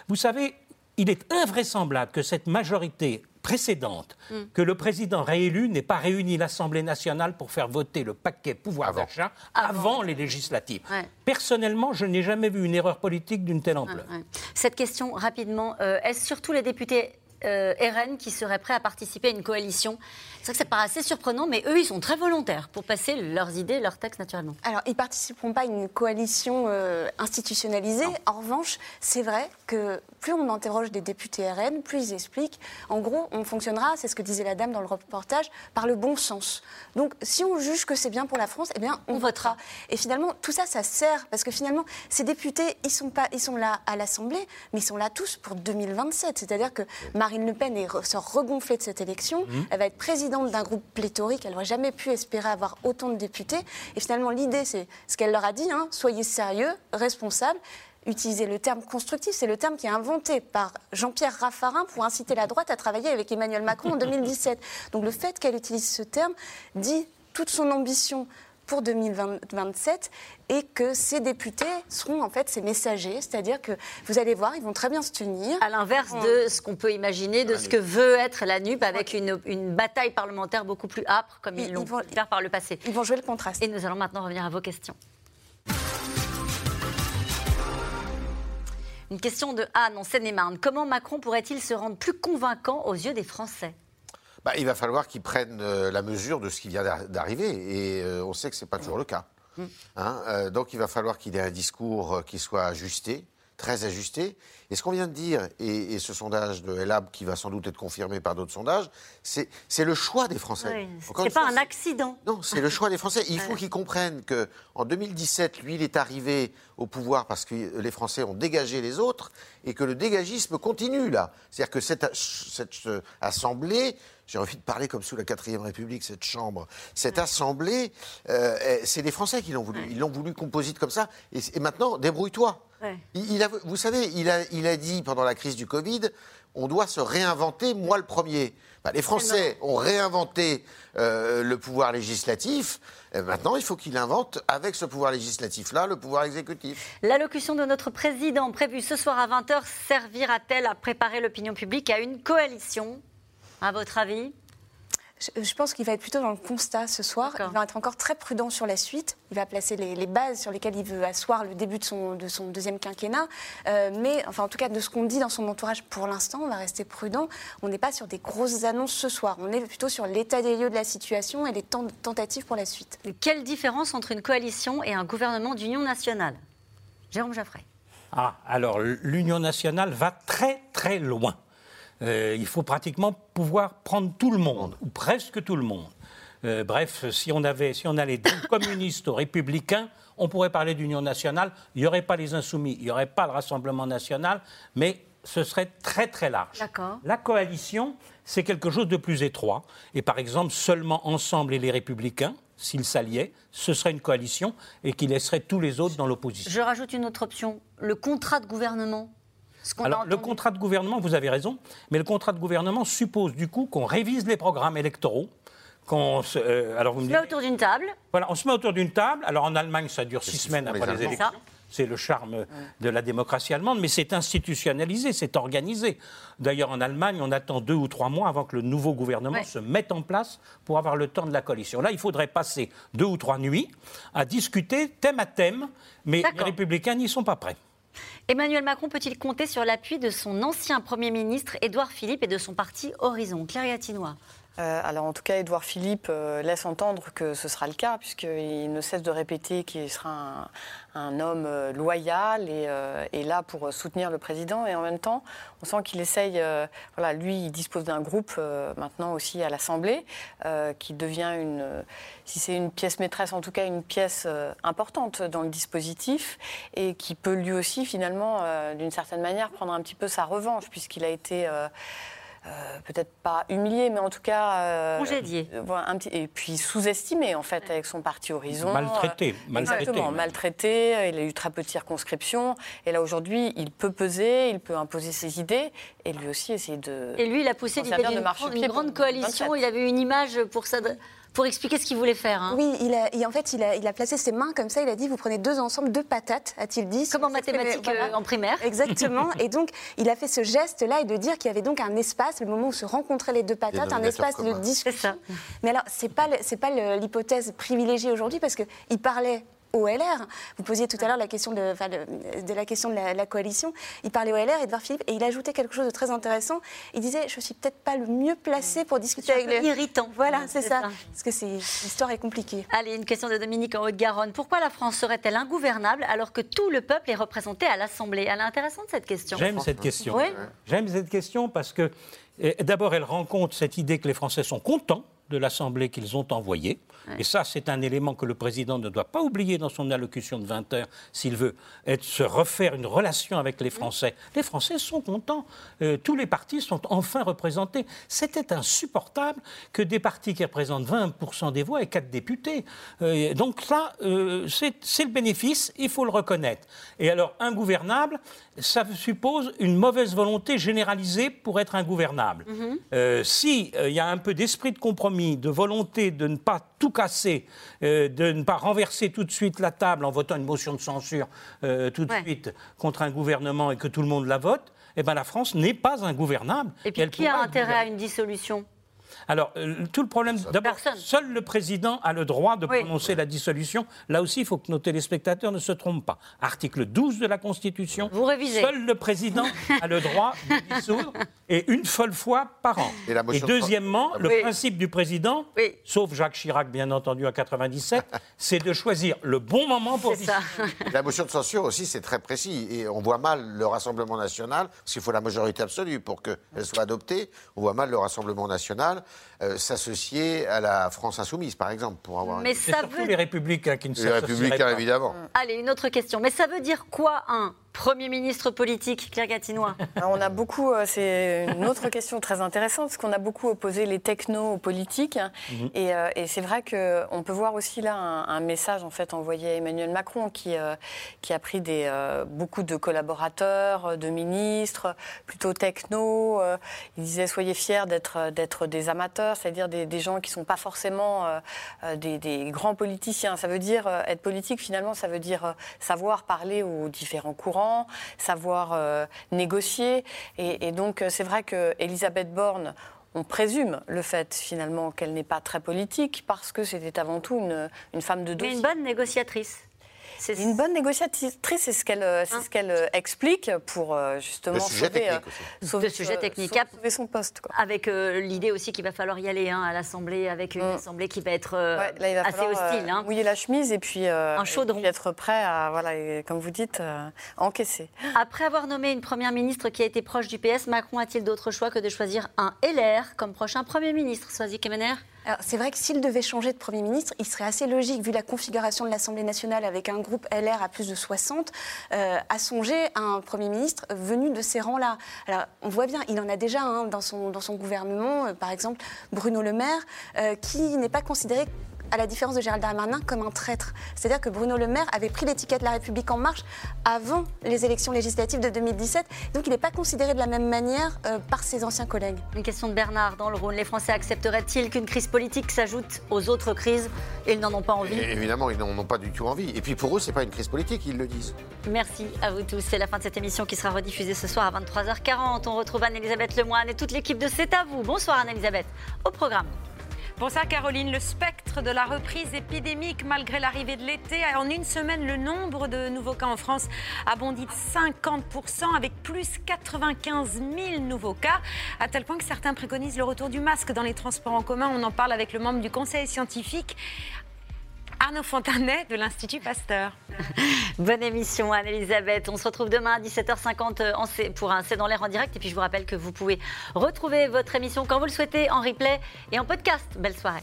Vous savez, il est invraisemblable que cette majorité précédente, Mm. que le président réélu n'ait pas réuni l'Assemblée nationale pour faire voter le paquet pouvoir d'achat avant. les législatives. Ouais. Personnellement, je n'ai jamais vu une erreur politique d'une telle ampleur. Ouais. Cette question, rapidement, euh, est-ce surtout les députés euh, RN qui seraient prêts à participer à une coalition C'est vrai que ça paraît assez surprenant, mais eux, ils sont très volontaires pour passer leurs idées, leurs textes naturellement. Alors, ils ne participeront pas à une coalition euh, institutionnalisée. En revanche, c'est vrai que plus on interroge des députés RN, plus ils expliquent. En gros, on fonctionnera, c'est ce que disait la dame dans le reportage, par le bon sens. Donc, si on juge que c'est bien pour la France, eh bien, on, votera. Et finalement, tout ça, ça sert, parce que finalement, ces députés, ils sont, pas, ils sont là à l'Assemblée, mais ils sont là tous pour 2027. C'est-à-dire que Marine Le Pen est, sort regonflée de cette élection. Mhm. Elle va être présidente d'un groupe pléthorique. Elle n'aurait jamais pu espérer avoir autant de députés. Et finalement, l'idée, c'est ce qu'elle leur a dit hein, soyez sérieux, responsables. Utiliser le terme constructif, c'est le terme qui est inventé par Jean-Pierre Raffarin pour inciter la droite à travailler avec Emmanuel Macron en *laughs* 2017. Donc le fait qu'elle utilise ce terme dit toute son ambition pour 2027 et que ces députés seront en fait ces messagers, c'est-à-dire que vous allez voir, ils vont très bien se tenir. À l'inverse de ce qu'on peut imaginer, de ce que veut être la NUP avec une, une bataille parlementaire beaucoup plus âpre, comme ils, Ils- l'ont vont- faire par le passé. Ils vont jouer le contraste. Et nous allons maintenant revenir à vos questions. Une question de Anne en Seine-et-Marne. Comment Macron pourrait-il se rendre plus convaincant aux yeux des Français? Bah, il va falloir qu'ils prennent euh, la mesure de ce qui vient d'ar- d'arriver. Et euh, on sait que ce n'est pas toujours le cas. Mm. Hein, euh, donc il va falloir qu'il ait un discours qui soit ajusté, très ajusté. Et ce qu'on vient de dire, et, et ce sondage de Elab qui va sans doute être confirmé par d'autres sondages, c'est le choix des Français. Oui, C'est une pas un accident. non, c'est le choix des Français. Il *laughs* faut qu'ils comprennent que en 2017, lui, il est arrivé au pouvoir parce que les Français ont dégagé les autres et que le dégagisme continue là. C'est-à-dire que cette, cette assemblée, j'ai envie de parler comme sous la quatrième République, cette chambre, cette assemblée, euh, c'est les Français qui l'ont voulu. Ils l'ont voulu composite comme ça. Et, et maintenant, débrouille-toi. Ouais. Il, il a- vous savez, il a, il a dit pendant la crise du Covid, on doit se réinventer, moi le premier. Bah, les Français ont réinventé euh, le pouvoir législatif. Et maintenant, il faut qu'il invente, avec ce pouvoir législatif-là, le pouvoir exécutif. L'allocution de notre président prévue ce soir à 20h servira-t-elle à préparer l'opinion publique à une coalition? À votre avis? Je, pense qu'il va être plutôt dans le constat ce soir. Il va être encore très prudent sur la suite. Il va placer les, les bases sur lesquelles il veut asseoir le début de son, de son deuxième quinquennat. Euh, mais, enfin, en tout cas, de ce qu'on dit dans son entourage pour l'instant, on va rester prudent. On n'est pas sur des grosses annonces ce soir. On est plutôt sur l'état des lieux de la situation et les tentatives pour la suite. Quelle différence entre une coalition et un gouvernement d'union nationale? Jérôme Jaffray. Ah, alors l'Union nationale va très très loin. Euh, il faut pratiquement pouvoir prendre tout le monde, ou presque tout le monde. Euh, bref, si on, avait, si on allait du *coughs* communiste aux républicains, on pourrait parler d'Union nationale. Il n'y aurait pas les insoumis, il n'y aurait pas le Rassemblement national, mais ce serait très très large. D'accord. La coalition, c'est quelque chose de plus étroit. Et par exemple, seulement Ensemble et les Républicains, s'ils s'alliaient, ce serait une coalition et qui laisserait tous les autres dans l'opposition. Je rajoute une autre option le contrat de gouvernement. Ce qu'on a Alors, le contrat de gouvernement, vous avez raison, mais le contrat de gouvernement suppose du coup qu'on révise les programmes électoraux, qu'on se, euh, alors vous On me se met dites- autour d'une table. Voilà, on se met autour d'une table. Alors en Allemagne, ça dure six semaines après les élections. C'est le charme de la démocratie allemande, mais c'est institutionnalisé, c'est organisé. D'ailleurs, en Allemagne, on attend deux ou trois mois avant que le nouveau gouvernement Ouais. se mette en place pour avoir le temps de la coalition. Là, il faudrait passer deux ou trois nuits à discuter thème à thème, mais les D'accord. républicains n'y sont pas prêts. Emmanuel Macron peut-il compter sur l'appui de son ancien Premier ministre Édouard Philippe et de son parti Horizon? Claire Gatinois. Euh, alors en tout cas, Édouard Philippe euh, laisse entendre que ce sera le cas, puisqu'il ne cesse de répéter qu'il sera un, homme euh, loyal et, là pour soutenir le président. Et en même temps, on sent qu'il essaye, voilà, lui, il dispose d'un groupe maintenant aussi à l'Assemblée, qui devient une, si c'est une pièce maîtresse, en tout cas une pièce importante dans le dispositif, et qui peut lui aussi finalement, d'une certaine manière, prendre un petit peu sa revanche, puisqu'il a été... euh, peut-être pas humilié, mais en tout cas euh, Congédié. euh, voilà, un petit, et puis sous-estimé en fait avec son parti Horizon. Maltraité, Euh, maltraité, Exactement, maltraité. Il a eu très peu de circonscriptions. Et là aujourd'hui, il peut peser, il peut imposer ses idées, et lui aussi essayer de. Et lui, il a poussé l'idée d'une pour grande coalition. 2027. Il avait une image pour, s'adre- pour expliquer ce qu'il voulait faire. hein. Oui, il a, et en fait, il a, il a placé ses mains comme ça. Il a dit Vous prenez deux ensemble, deux patates, a-t-il dit. Comme en mathématiques euh, en primaire. Exactement. *laughs* et donc, il a fait ce geste-là et de dire qu'il y avait donc un espace, le moment où se rencontraient les deux patates, un espace de discussion. Mais alors, c'est pas c'est pas l'hypothèse privilégiée aujourd'hui parce que il parlait au LR. Vous posiez tout à l'heure la question de, enfin, le- de la question de la, la coalition. Il parlait au LR, Edouard Philippe, et il ajoutait quelque chose de très intéressant. Il disait Je suis peut-être pas le mieux placé pour discuter avec les. Irritant. Voilà, c'est ça. ça. Parce que c'est- l'histoire est compliquée. Allez, une question de Dominique en Haute-Garonne. Pourquoi la France serait-elle ingouvernable alors que tout le peuple est représenté à l'Assemblée? Elle est intéressante cette question. J'aime cette question. Oui. J'aime cette question parce que, eh, d'abord, elle rend compte cette idée que les Français sont contents de l'Assemblée qu'ils ont envoyée. Et ça, c'est un élément que le président ne doit pas oublier dans son allocution de 20 heures s'il veut être, se refaire une relation avec les Français. Les Français sont contents. Euh, tous les partis sont enfin représentés. C'était insupportable que des partis qui représentent 20% des voix aient quatre députés. Euh, donc ça, euh, c'est le bénéfice, il faut le reconnaître. Et alors, ingouvernable, ça suppose une mauvaise volonté généralisée pour être ingouvernable. Euh, si il y a un peu d'esprit de compromis, de volonté de ne pas tout casser, euh, de ne pas renverser tout de suite la table en votant une motion de censure euh, tout de Ouais. suite contre un gouvernement et que tout le monde la vote, eh ben la France n'est pas ingouvernable. Et puis, elle qui a intérêt à une dissolution? Alors, euh, tout le problème, d'abord, seul le président a le droit de prononcer la dissolution. Là aussi, il faut que nos téléspectateurs ne se trompent pas. Article 12 de la Constitution. Vous révisez. Seul le président a le droit de *laughs* dissoudre et une seule fois par an. Et de deuxièmement, le Oui. principe du président, sauf Jacques Chirac, bien entendu, à 97, *laughs* c'est de choisir le bon moment pour dissoudre. La motion de censure aussi, c'est très précis. Et on voit mal le Rassemblement national, parce qu'il faut la majorité absolue pour qu'elle soit adoptée. On voit mal le Rassemblement national euh, s'associer à la France insoumise, par exemple, pour avoir. Mais une- ça Surtout veut- les républicains qui ne Les républicains, pas. évidemment. Allez, une autre question. Mais ça veut dire quoi un? Premier ministre politique, Claire Gatinois *laughs* Alors, on a beaucoup, euh, c'est une autre question très intéressante, parce qu'on a beaucoup opposé les technos aux politiques. Mhm. Et, euh, et c'est vrai qu'on peut voir aussi là un, un message en fait envoyé à Emmanuel Macron, qui, euh, qui a pris des, euh, beaucoup de collaborateurs, de ministres, plutôt techno. euh, il disait soyez fiers d'être d'être des amateurs, c'est-à-dire des, des gens qui ne sont pas forcément des, des grands politiciens. Ça veut dire être politique finalement, ça veut dire savoir parler aux différents courants, savoir euh, négocier. Et, et donc euh, c'est vrai que Elisabeth Borne on présume le fait finalement qu'elle n'est pas très politique parce que c'était avant tout une, une femme de Mais dossier. une bonne négociatrice. C'est Une bonne négociatrice, c'est ce qu'elle euh, ce qu'elle euh, explique pour euh, justement sauver, technique sauver, sujet euh, technique. sau- sauver son poste. Quoi. Avec euh, l'idée aussi qu'il va falloir y aller hein, à l'Assemblée, avec une Assemblée qui va être euh, Mm. Ouais, là, il va assez falloir, hostile. hein. mouiller la chemise et puis, euh, Un et chaudron. puis être prêt à, voilà, et comme vous dites, euh, encaisser. Après avoir nommé une première ministre qui a été proche du PS, Macron a-t-il d'autre choix que de choisir un LR comme prochain Premier ministre Sois-y Kemener? C'est vrai que s'il devait changer de Premier ministre, il serait assez logique, vu la configuration de l'Assemblée nationale avec un groupe LR à plus de 60, euh, à songer à un Premier ministre venu de ces rangs-là. Alors, on voit bien, il en a déjà un dans, son, dans son gouvernement, euh, par exemple Bruno Le Maire, euh, qui n'est pas considéré à la différence de Gérald Darmanin, comme un traître. C'est-à-dire que Bruno Le Maire avait pris l'étiquette La République en marche avant les élections législatives de 2017. Donc il n'est pas considéré de la même manière euh, par ses anciens collègues. Une question de Bernard dans le Rhône. Les Français accepteraient-ils qu'une crise politique s'ajoute aux autres crises? Ils n'en ont pas envie. Et évidemment, ils n'en ont pas du tout envie. Et puis pour eux, c'est pas une crise politique, ils le disent. Merci à vous tous. C'est la fin de cette émission qui sera rediffusée ce soir à 23h40. On retrouve Anne-Elisabeth Lemoine et toute l'équipe de C'est à vous. Bonsoir Anne-Elisabeth. Au programme. Bonsoir Caroline. Le spectre de la reprise épidémique malgré l'arrivée de l'été. En une semaine, le nombre de nouveaux cas en France a bondi de 50% avec plus 95 000 nouveaux cas, à tel point que certains préconisent le retour du masque dans les transports en commun. On en parle avec le membre du conseil scientifique. Arnaud Fontanet de l'Institut Pasteur. *laughs* Bonne émission, Anne-Elisabeth. On se retrouve demain à 17h50 pour un C'est dans l'air en direct. Et puis je vous rappelle que vous pouvez retrouver votre émission quand vous le souhaitez en replay et en podcast. Belle soirée.